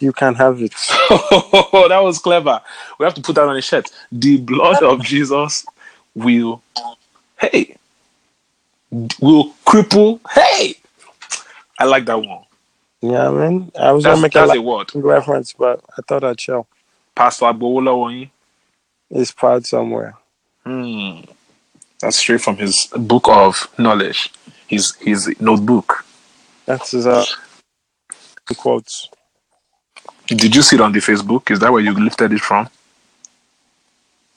You can have it. <laughs> that was clever. We have to put that on a shirt. The blood of Jesus will. Hey, will cripple. Hey, I like that one. Yeah, I mean, I was That's, gonna make that's a. Reference, but I thought I'd chill. Pastor Agbowola Wonyi. It's proud somewhere. Hmm. That's straight from his book of knowledge. His his notebook. That's his uh, quotes. Did you see it on the Facebook? Is that where you lifted it from?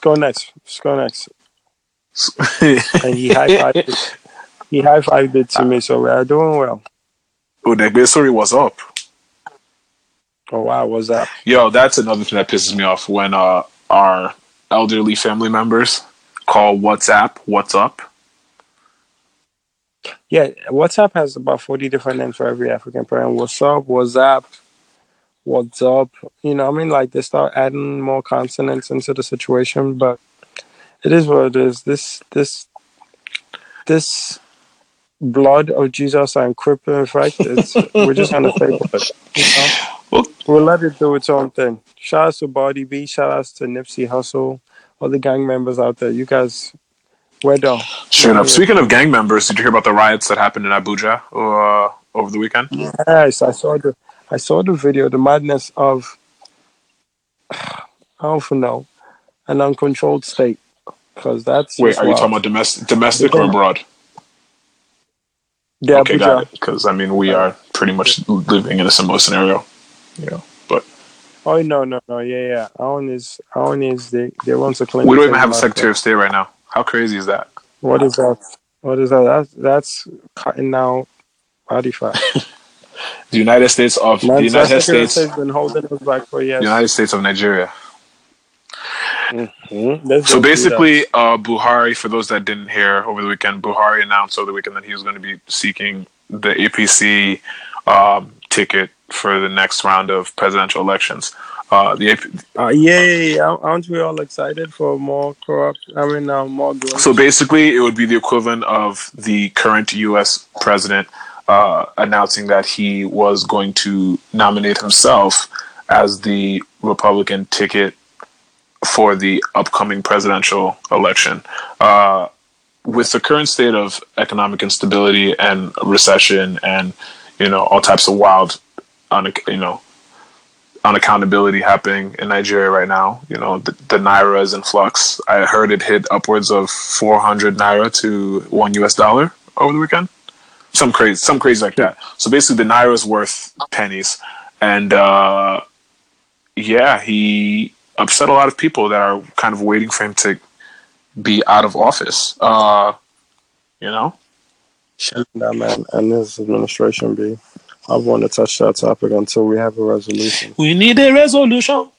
Go next. Let's go next. And he high fived it. He high fived it to me, so we are doing well. oh, the sorry was up. Oh wow, was that? Yo, that's another thing that pisses me off when uh, our elderly family members call WhatsApp "What's up." Yeah, WhatsApp has about forty different names for every African parent. What's up? What's up? What's up? You know, I mean, like they start adding more consonants into the situation, but it is what it is. This this this blood of Jesus and crippling effect. It's we're just gonna take it. You know? Well- We'll let it do its own thing. Shout out to Body B. Shout out to Nipsey Hussle. All the gang members out there. You guys, we're done. Straight up. Speaking of gang members, did you hear about the riots that happened in Abuja uh, over the weekend? Yes, I saw the I saw the video, the madness of <sighs> I don't know, an uncontrolled state. Because that's Wait, are you talking about domestic, domestic or abroad? Yeah, okay, Abuja. got it. Because I mean, we are pretty much living in a similar scenario. You know, but Oh no, no, no, yeah, yeah. Own is Own is they they want to claim. we don't even have a Secretary of State right now. How crazy is that? What is that? What is that? That's that's cutting out body fat. <laughs> The United States of the United States, State's been holding us back for years. United States of Nigeria. Mhm. So basically, uh, Buhari, for those that didn't hear over the weekend, Buhari announced over the weekend that he was going to be seeking the APC um, ticket for the next round of presidential elections. Uh, the AP- Uh, yeah. Aren't we all excited for more corrupt? I mean, uh, more so basically, it would be the equivalent of the current U.S. president uh, announcing that he was going to nominate himself as the Republican ticket for the upcoming presidential election. Uh, with the current state of economic instability and recession, and you know all types of wild, un- you know, unaccountability happening in Nigeria right now. You know the, the naira is in flux. I heard it hit upwards of 400 naira to one U.S. dollar over the weekend. Some crazy, some crazy like that. So basically, the naira is worth pennies, and uh, yeah, he upset a lot of people that are kind of waiting for him to be out of office. Uh, you know, Shut that man and his administration be. I want to touch that topic until we have a resolution. we need a resolution.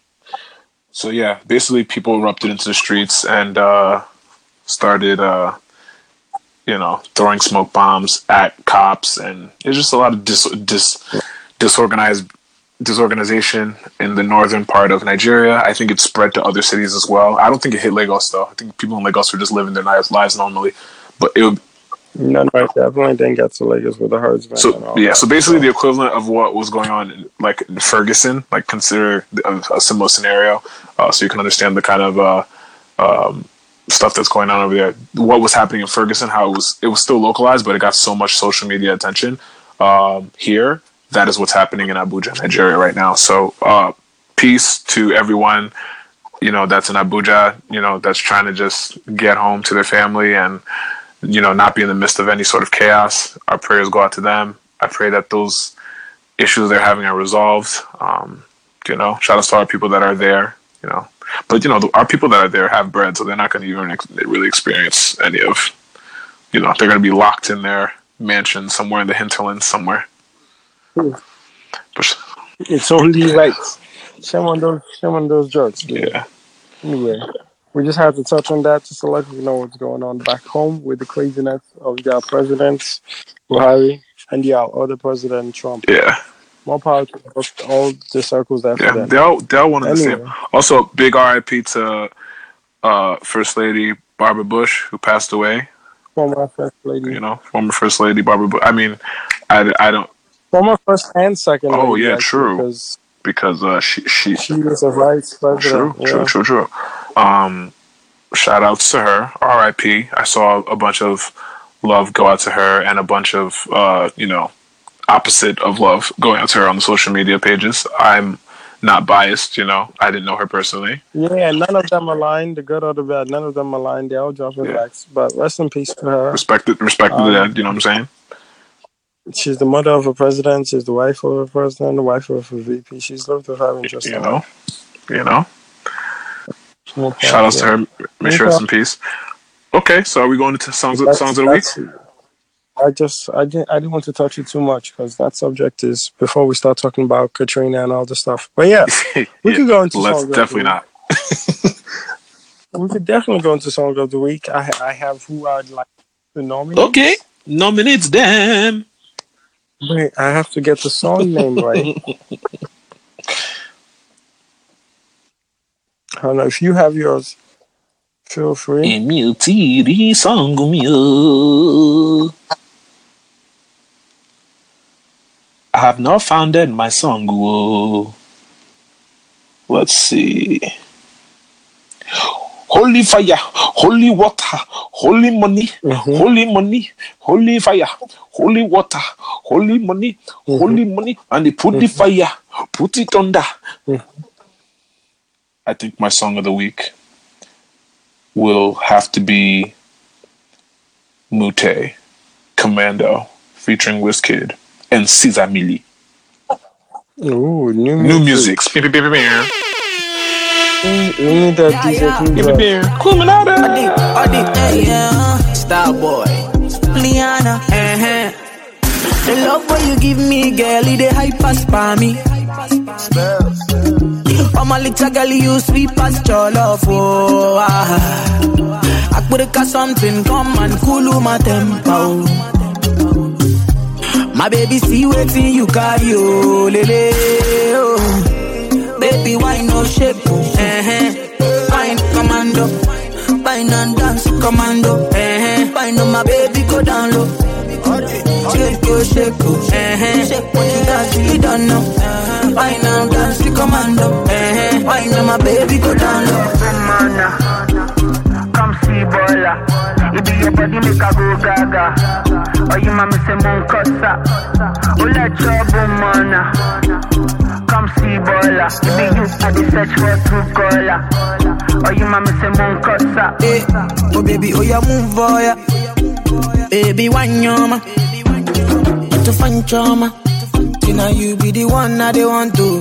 So yeah, basically, people erupted into the streets and uh, started, uh, you know, throwing smoke bombs at cops, and it's just a lot of dis, dis disorganized disorganization in the northern part of Nigeria. I think it spread to other cities as well. I don't think it hit Lagos though. I think people in Lagos were just living their lives, lives normally. But it would, No, no, definitely didn't get to Lagos with the and so yeah, that. so basically the equivalent of what was going on in, like in Ferguson, like consider a, a similar scenario, uh, so you can understand the kind of uh, um, stuff that's going on over there. What was happening in Ferguson, how it was it was still localized, but it got so much social media attention. Um, here, that is what's happening in Abuja, Nigeria, right now. So uh, peace to everyone. You know that's in Abuja. You know that's trying to just get home to their family and you know, not be in the midst of any sort of chaos. Our prayers go out to them. I pray that those issues they're having are resolved. Um, you know, shout out to our people that are there. You know, but you know, our people that are there have bread, so they're not going to even ex- really experience any of. You know, they're going to be locked in their mansion somewhere in the hinterlands somewhere. It's only like Shame on those, shame on those drugs. dude. yeah, Anyway, we just had to touch on that just to let you know what's going on back home with the craziness of their presidents, Buhari, and yeah, other president Trump. yeah, More power to all the circles after yeah. them. They're all, they're all one and the same. Also, big RIP to uh, First Lady Barbara Bush, who passed away. Former first lady, you know, former First Lady Barbara Bush. I mean, I, I don't former first and second. Oh, yeah, true. Because because uh, she she she was a vice true president. true yeah. true true. Um, shout outs to her. R.I.P. I saw a bunch of love go out to her and a bunch of uh, you know opposite of love going out to her on the social media pages. I'm not biased, you know. I didn't know her personally. Yeah, none of them aligned, the good or the bad. None of them aligned. They all dropping Yeah. backs. But rest in peace to her. Respect it, respect Um, the dead. You know what I'm saying? She's the mother of a president. She's the wife of a president, the wife of a VP. She's lived a very interesting You know, you know. life. No Shout outs to problem. her. May she rest in peace. Okay, so are we going to songs of, That's- songs of the week? I just I didn't I didn't want to touch it too much because that subject is before we start talking about Katrina and all the stuff. But yeah, <laughs> we Yeah, could go into Let's songs of the definitely week. not. <laughs> We could definitely go into song of the week. I I have who I'd like to nominate. Okay, nominate them. Wait, I have to get the song name right. <laughs> I don't know if you have yours. Feel free. Èmi ò tí ì rí song o. Uh. I have not founded my song o. Let's see. Holy fire, holy water, holy money, Mhm. holy money, holy fire, holy water, holy money, mm-hmm. holy money, and they put the mm-hmm. fire, put it under. Mm-hmm. I think my song of the week will have to be Mute Commando featuring Wizkid and Ceeza Milli. Ooh, new New music. We need that DJ beep, beep, Club. beep. Kuminada. Hey, yeah. Star boy. Liana. Uh-huh. The love what you give me, girl, it dey hype as for me. I'm a little girl, you sweet as your love, oh. Ah. I put a something, come and cool my tempo. My baby, see waiting you carry, oh, lele, oh. Baby, why no shape? Uh-huh. Wine commando. Wine and dance commando. Uh-huh. Wine on my baby, go down low. Shake yo, shake yo. Uh-huh. Shake when you dance, you don't know. Uh-huh. And dance commando. Uh-huh. Wine on my baby, go down low. Come see bola. It be your body make a go gaga. Oh, you mama say moon. Oh, let your mana. Come see bola. It be you I dey search for true caller. Oh, you mama say moon kosa. Eh, oh baby, oh yeah, move oh yeah. Baby, wine your ma. To find trauma. You know you be the one I they want to.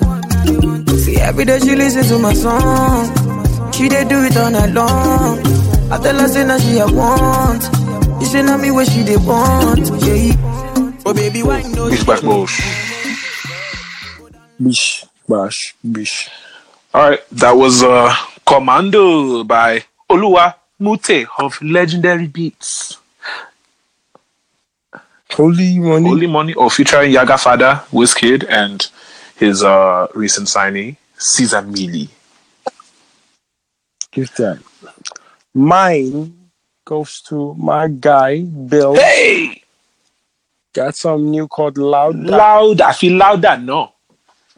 See every day she listen to my song. She they do it all night long. I tell her say now she a want. You say now me what she they want. Yeah. Oh baby, why no. Beach Bash Bush. Bish, bash, bish. All right, that was uh, Commando by Olua Mute of Legendary Beats. Holy money. Holy Money, or featuring Yaga Fada, Wizkid, and his uh, recent signee, Ceeza Milli. Give that. Mine goes to my guy, Bill. Hey! Got some new called Loud. Loud, I feel louder, no.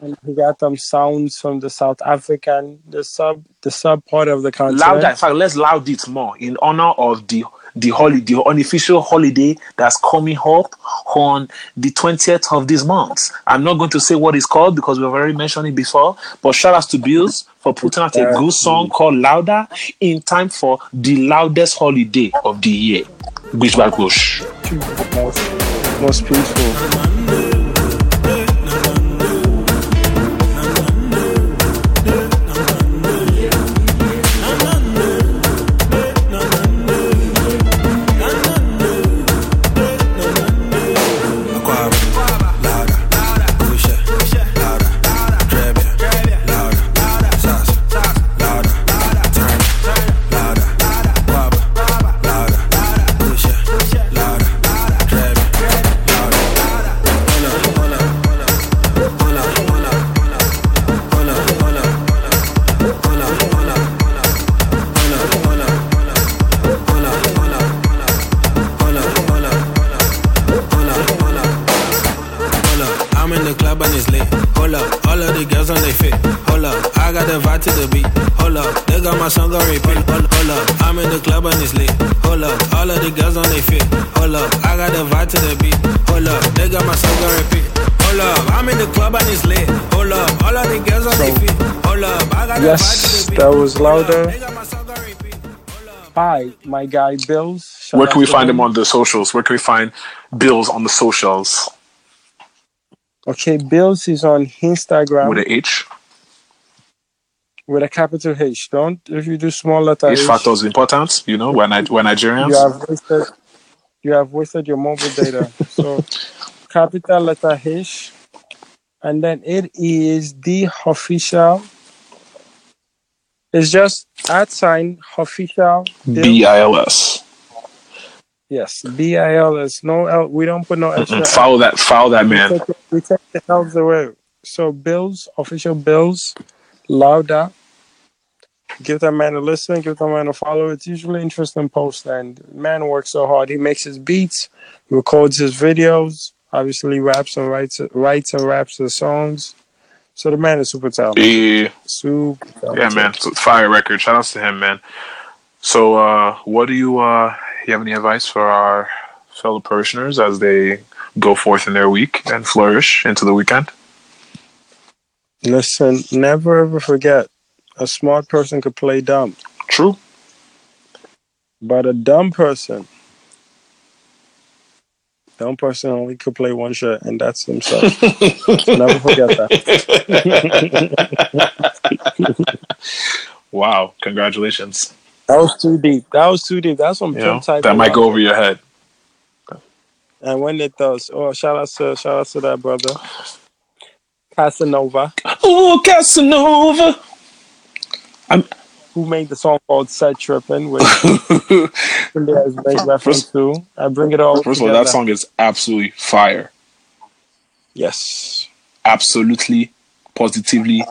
And he got some sounds from the South African, the sub, the sub part of the continent. Louder, in fact, let's loud it more in honor of the the holiday, the unofficial holiday that's coming up on the 20th of this month. I'm not going to say what it's called because we've already mentioned it before, but shout out to Bils for putting out a good song called Louder in time for the loudest holiday of the year. Back Bush. most, most peaceful. The beat. that was Hold up, louder. they my song on repeat. Hold up. Hi, my guy Bils. Shout Where can we find him on the socials? Where can we find Bils on the socials? Okay, Bils is on Instagram With a H? with a capital H. Don't if you do small letter H H, factor is important, you know, when I when Nigerians. you have wasted you have wasted your mobile data. so capital letter H, and then it is the official. It's just at sign official. Bils. B I L S. Yes, B I L S. No L. We don't put no extra. L. Follow that follow that We man. take, we take the L's away. So Bils, official Bils, louder. Give that man a listen, give that man a follow. It's usually interesting post and man works so hard. He makes his beats, records his videos, obviously raps and writes writes and raps his songs. So the man is super talented. Yeah, Super talented. yeah, man. Fire record. Shout outs to him, man. So uh what do you uh you have any advice for our fellow parishioners as they go forth in their week and flourish into the weekend? Listen, never ever forget a smart person could play dumb, True. but a dumb person dumb person only could play one shit, and that's himself. <laughs> never forget that. <laughs> Wow, congratulations. That was too deep. That was too deep. That's some You know, type. that might go over your head. And when it does, oh, shout out to shout out to that brother, Casanova, Oh, Casanova. I'm, who made the song called "Set Trippin'," which <laughs> India has made <laughs> reference to. I bring it all. First of all, that song is absolutely fire. Yes. Absolutely, positively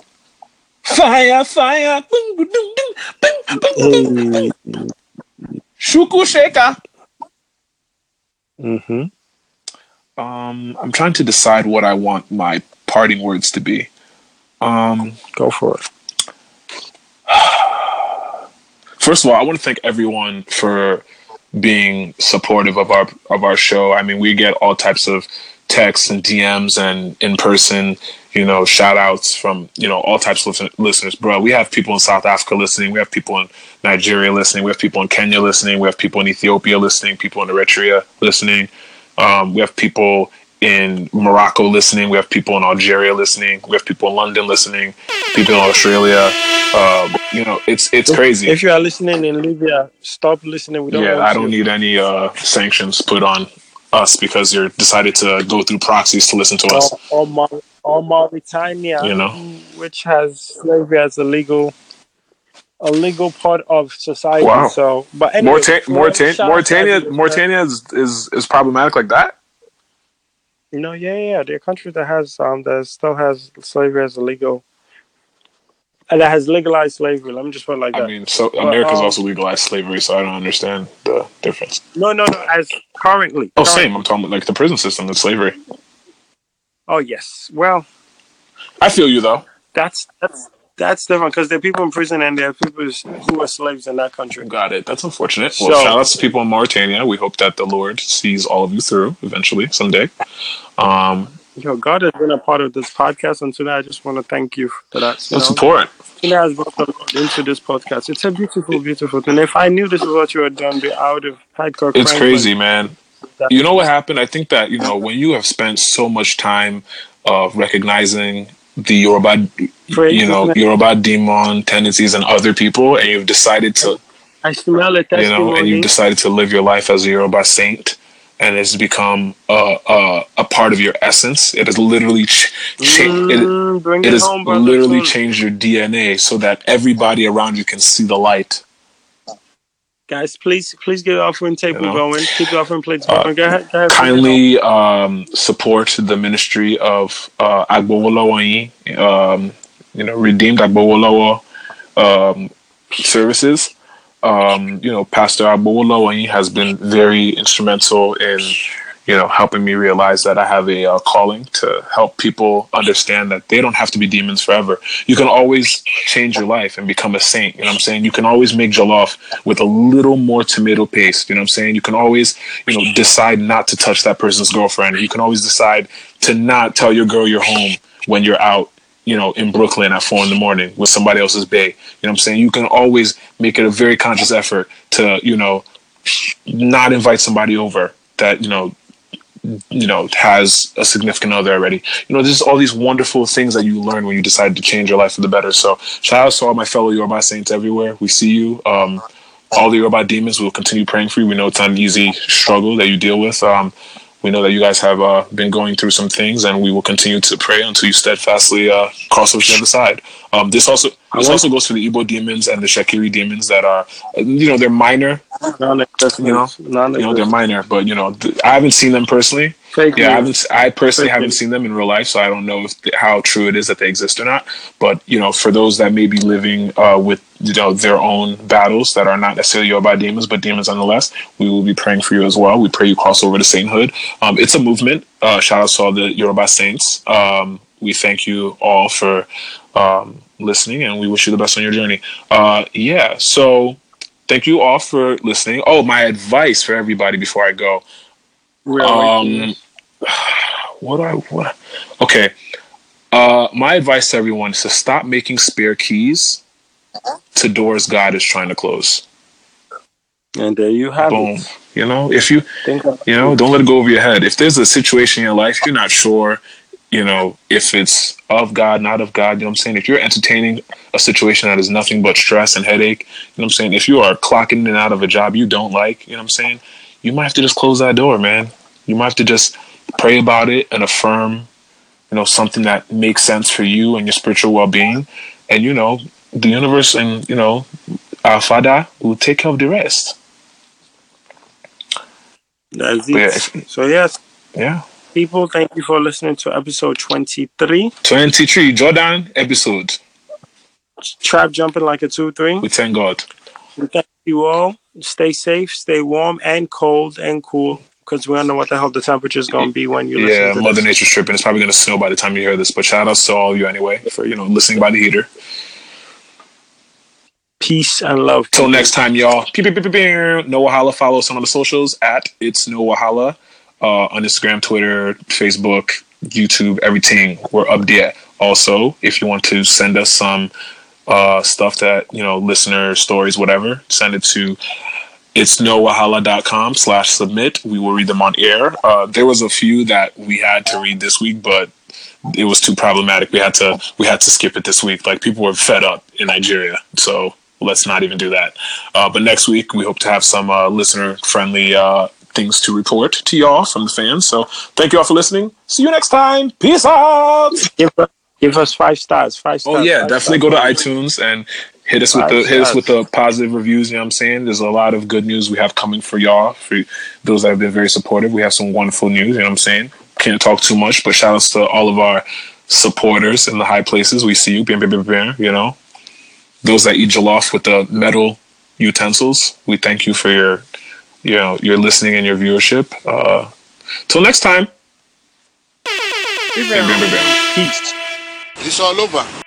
fire, fire. Hey. Shuku shaker. Mm-hmm. Um, I'm trying to decide what I want my parting words to be. Um, Go for it. <sighs> first of all, I want to thank everyone for being supportive of our of our show. I mean, we get all types of texts and DMs and in person, you know, shout outs from, you know, all types of listen- listeners. Bro, we have people in South Africa listening. We have people in Nigeria listening. We have people in Kenya listening. We have people in Ethiopia listening. People in Eritrea listening. Um, we have people in Morocco listening. We have people in Algeria listening. We have people in London listening. People in Australia. Um, you know, it's it's crazy. If you are listening in Libya, stop listening. We don't Yeah, I don't you. need any uh, sanctions put on us because you're decided to go through proxies to listen to us. or, Mau- or Mauritania, You know. which has slavery as a legal, a legal part of society. Wow. So, but anyway, Maurita- well, Maurita- shout out to Mauritania. Mauritania is, is is problematic like that. No, yeah, yeah, yeah. They're a country that has um that still has slavery as a legal, and that has legalized slavery. Let me just put it like I that. I mean, so Well, America's um, also legalized slavery, so I don't understand the difference. no, no, no. As currently. Oh, current- same. I'm talking about like the prison system is slavery. Oh yes. Well, I feel you though. that's that's that's different because there are people in prison and there are people who are slaves in that country. Got it. That's unfortunate. Well, So- shout outs to people in Mauritania. We hope that the Lord sees all of you through eventually someday. Um, Yo, God has been a part of this podcast, and today I just want to thank you for that. You know, important. today has brought the Lord into this podcast. It's a beautiful, beautiful thing. If I knew this is what you had done, I would have had Kirk It's crazy, man. You know what happened? I think that you know when you have spent so much time of recognizing the Yoruba, you know, Yoruba demon tendencies in other people, and you've decided to, I smell it. you know, and you've decided to live your life as a Yoruba saint, and it's become a a, a part of your essence. It has literally ch- cha- it, Mm, bring it it has home, literally changed your DNA so that everybody around you can see the light. Guys, please, please get the offering table You know? going. Keep the offering plates Uh, going. go ahead, go ahead. kindly um, support the ministry of uh, Agbowolowo um, you know, Redeemed Agbowolowo um, services. Um, you know, Pastor Agbowolowo has been very instrumental in you know, helping me realize that I have a uh, calling to help people understand that they don't have to be demons forever. You can always change your life and become a saint. You know what I'm saying? You can always make jollof with a little more tomato paste. You know what I'm saying? You can always, you know, decide not to touch that person's girlfriend. You can always decide to not tell your girl you're home when you're out you know, in Brooklyn at four in the morning with somebody else's bay. You know what I'm saying? You can always make it a very conscious effort to, you know, not invite somebody over that, you know, you know, has a significant other already. You know, there's all these wonderful things that you learn when you decide to change your life for the better. So shout out to all my fellow Yoruba saints everywhere. We see you. Um, all the Yoruba demons will continue praying for you. We know it's an easy struggle that you deal with. Um, we know that you guys have uh, been going through some things, and we will continue to pray until you steadfastly uh, cross over to the other side. Um, this also this also goes for the Igbo demons and the Shakiri demons that are, you know, they're minor. You know, you know, they're minor, but you know, th- I haven't seen them personally. Fake yeah, I haven't. I personally Fake haven't news. seen them in real life, so I don't know if how true it is that they exist or not. But you know, for those that may be living uh, with you know their own battles that are not necessarily Yoruba demons, but demons nonetheless, we will be praying for you as well. We pray you cross over to sainthood. Um, it's a movement. Uh, shout out to all the Yoruba saints. Um, we thank you all for um, listening, and we wish you the best on your journey. Uh, yeah, so thank you all for listening. Oh, my advice for everybody before I go. Um, <sighs> what do I what? Okay. Uh, my advice to everyone is to stop making spare keys to doors God is trying to close. and there you have Boom. it. You know, if you you know, don't let it go over your head. If there's a situation in your life you're not sure, you know, if it's of God, not of God, you know what I'm saying? If you're entertaining a situation that is nothing but stress and headache, you know what I'm saying? If you are clocking in and out of a job you don't like, you know what I'm saying? You might have to just close that door, man. You might have to just pray about it and affirm, you know, something that makes sense for you and your spiritual well being. And, you know, the universe and, you know, our Father will take care of the rest. That's Yeah, it. if- So yes, Yeah. People, thank you for listening to episode twenty-three. 23 Jordan episode. Trap jumping like a two-three. We thank God. We thank you all. Stay safe, stay warm and cold and cool, because we don't know what the hell the temperature is going to be when you listen Yeah, to Mother this. Nature's tripping. It's probably gonna snow by the time you hear this. But shout out to all of you anyway for you know listening by the heater. Peace and love. Till next time, y'all. Pew, pew, pew, pew, pew. No Wahala. Follow us on the socials at It's No Wahala uh, on Instagram, Twitter, Facebook, YouTube, everything. We're up there. Also, if you want to send us some uh, stuff that you know, listener stories, whatever, send it to it's nowahala.com slash submit. We will read them on air. Uh, there was a few that we had to read this week, but it was too problematic. We had to we had to skip it this week. Like people were fed up in Nigeria, so let's not even do that. Uh, but next week we hope to have some uh, listener friendly uh, things to report to y'all from the fans. So thank you all for listening. See you next time. Peace out. Give us, give us five stars. Five oh, stars. Oh yeah, definitely stars. go to iTunes and hit us with the Five hit us with the positive reviews. You know what I'm saying? There's a lot of good news we have coming for y'all. For those that have been very supportive, we have some wonderful news. You know what I'm saying? Can't talk too much, but shout outs to all of our supporters in the high places. We see you, bam, bam, bam, bam, you know. Those that eat jollof with the metal utensils, we thank you for your, you know, your listening and your viewership. Uh, till next time. Peace. It's all over.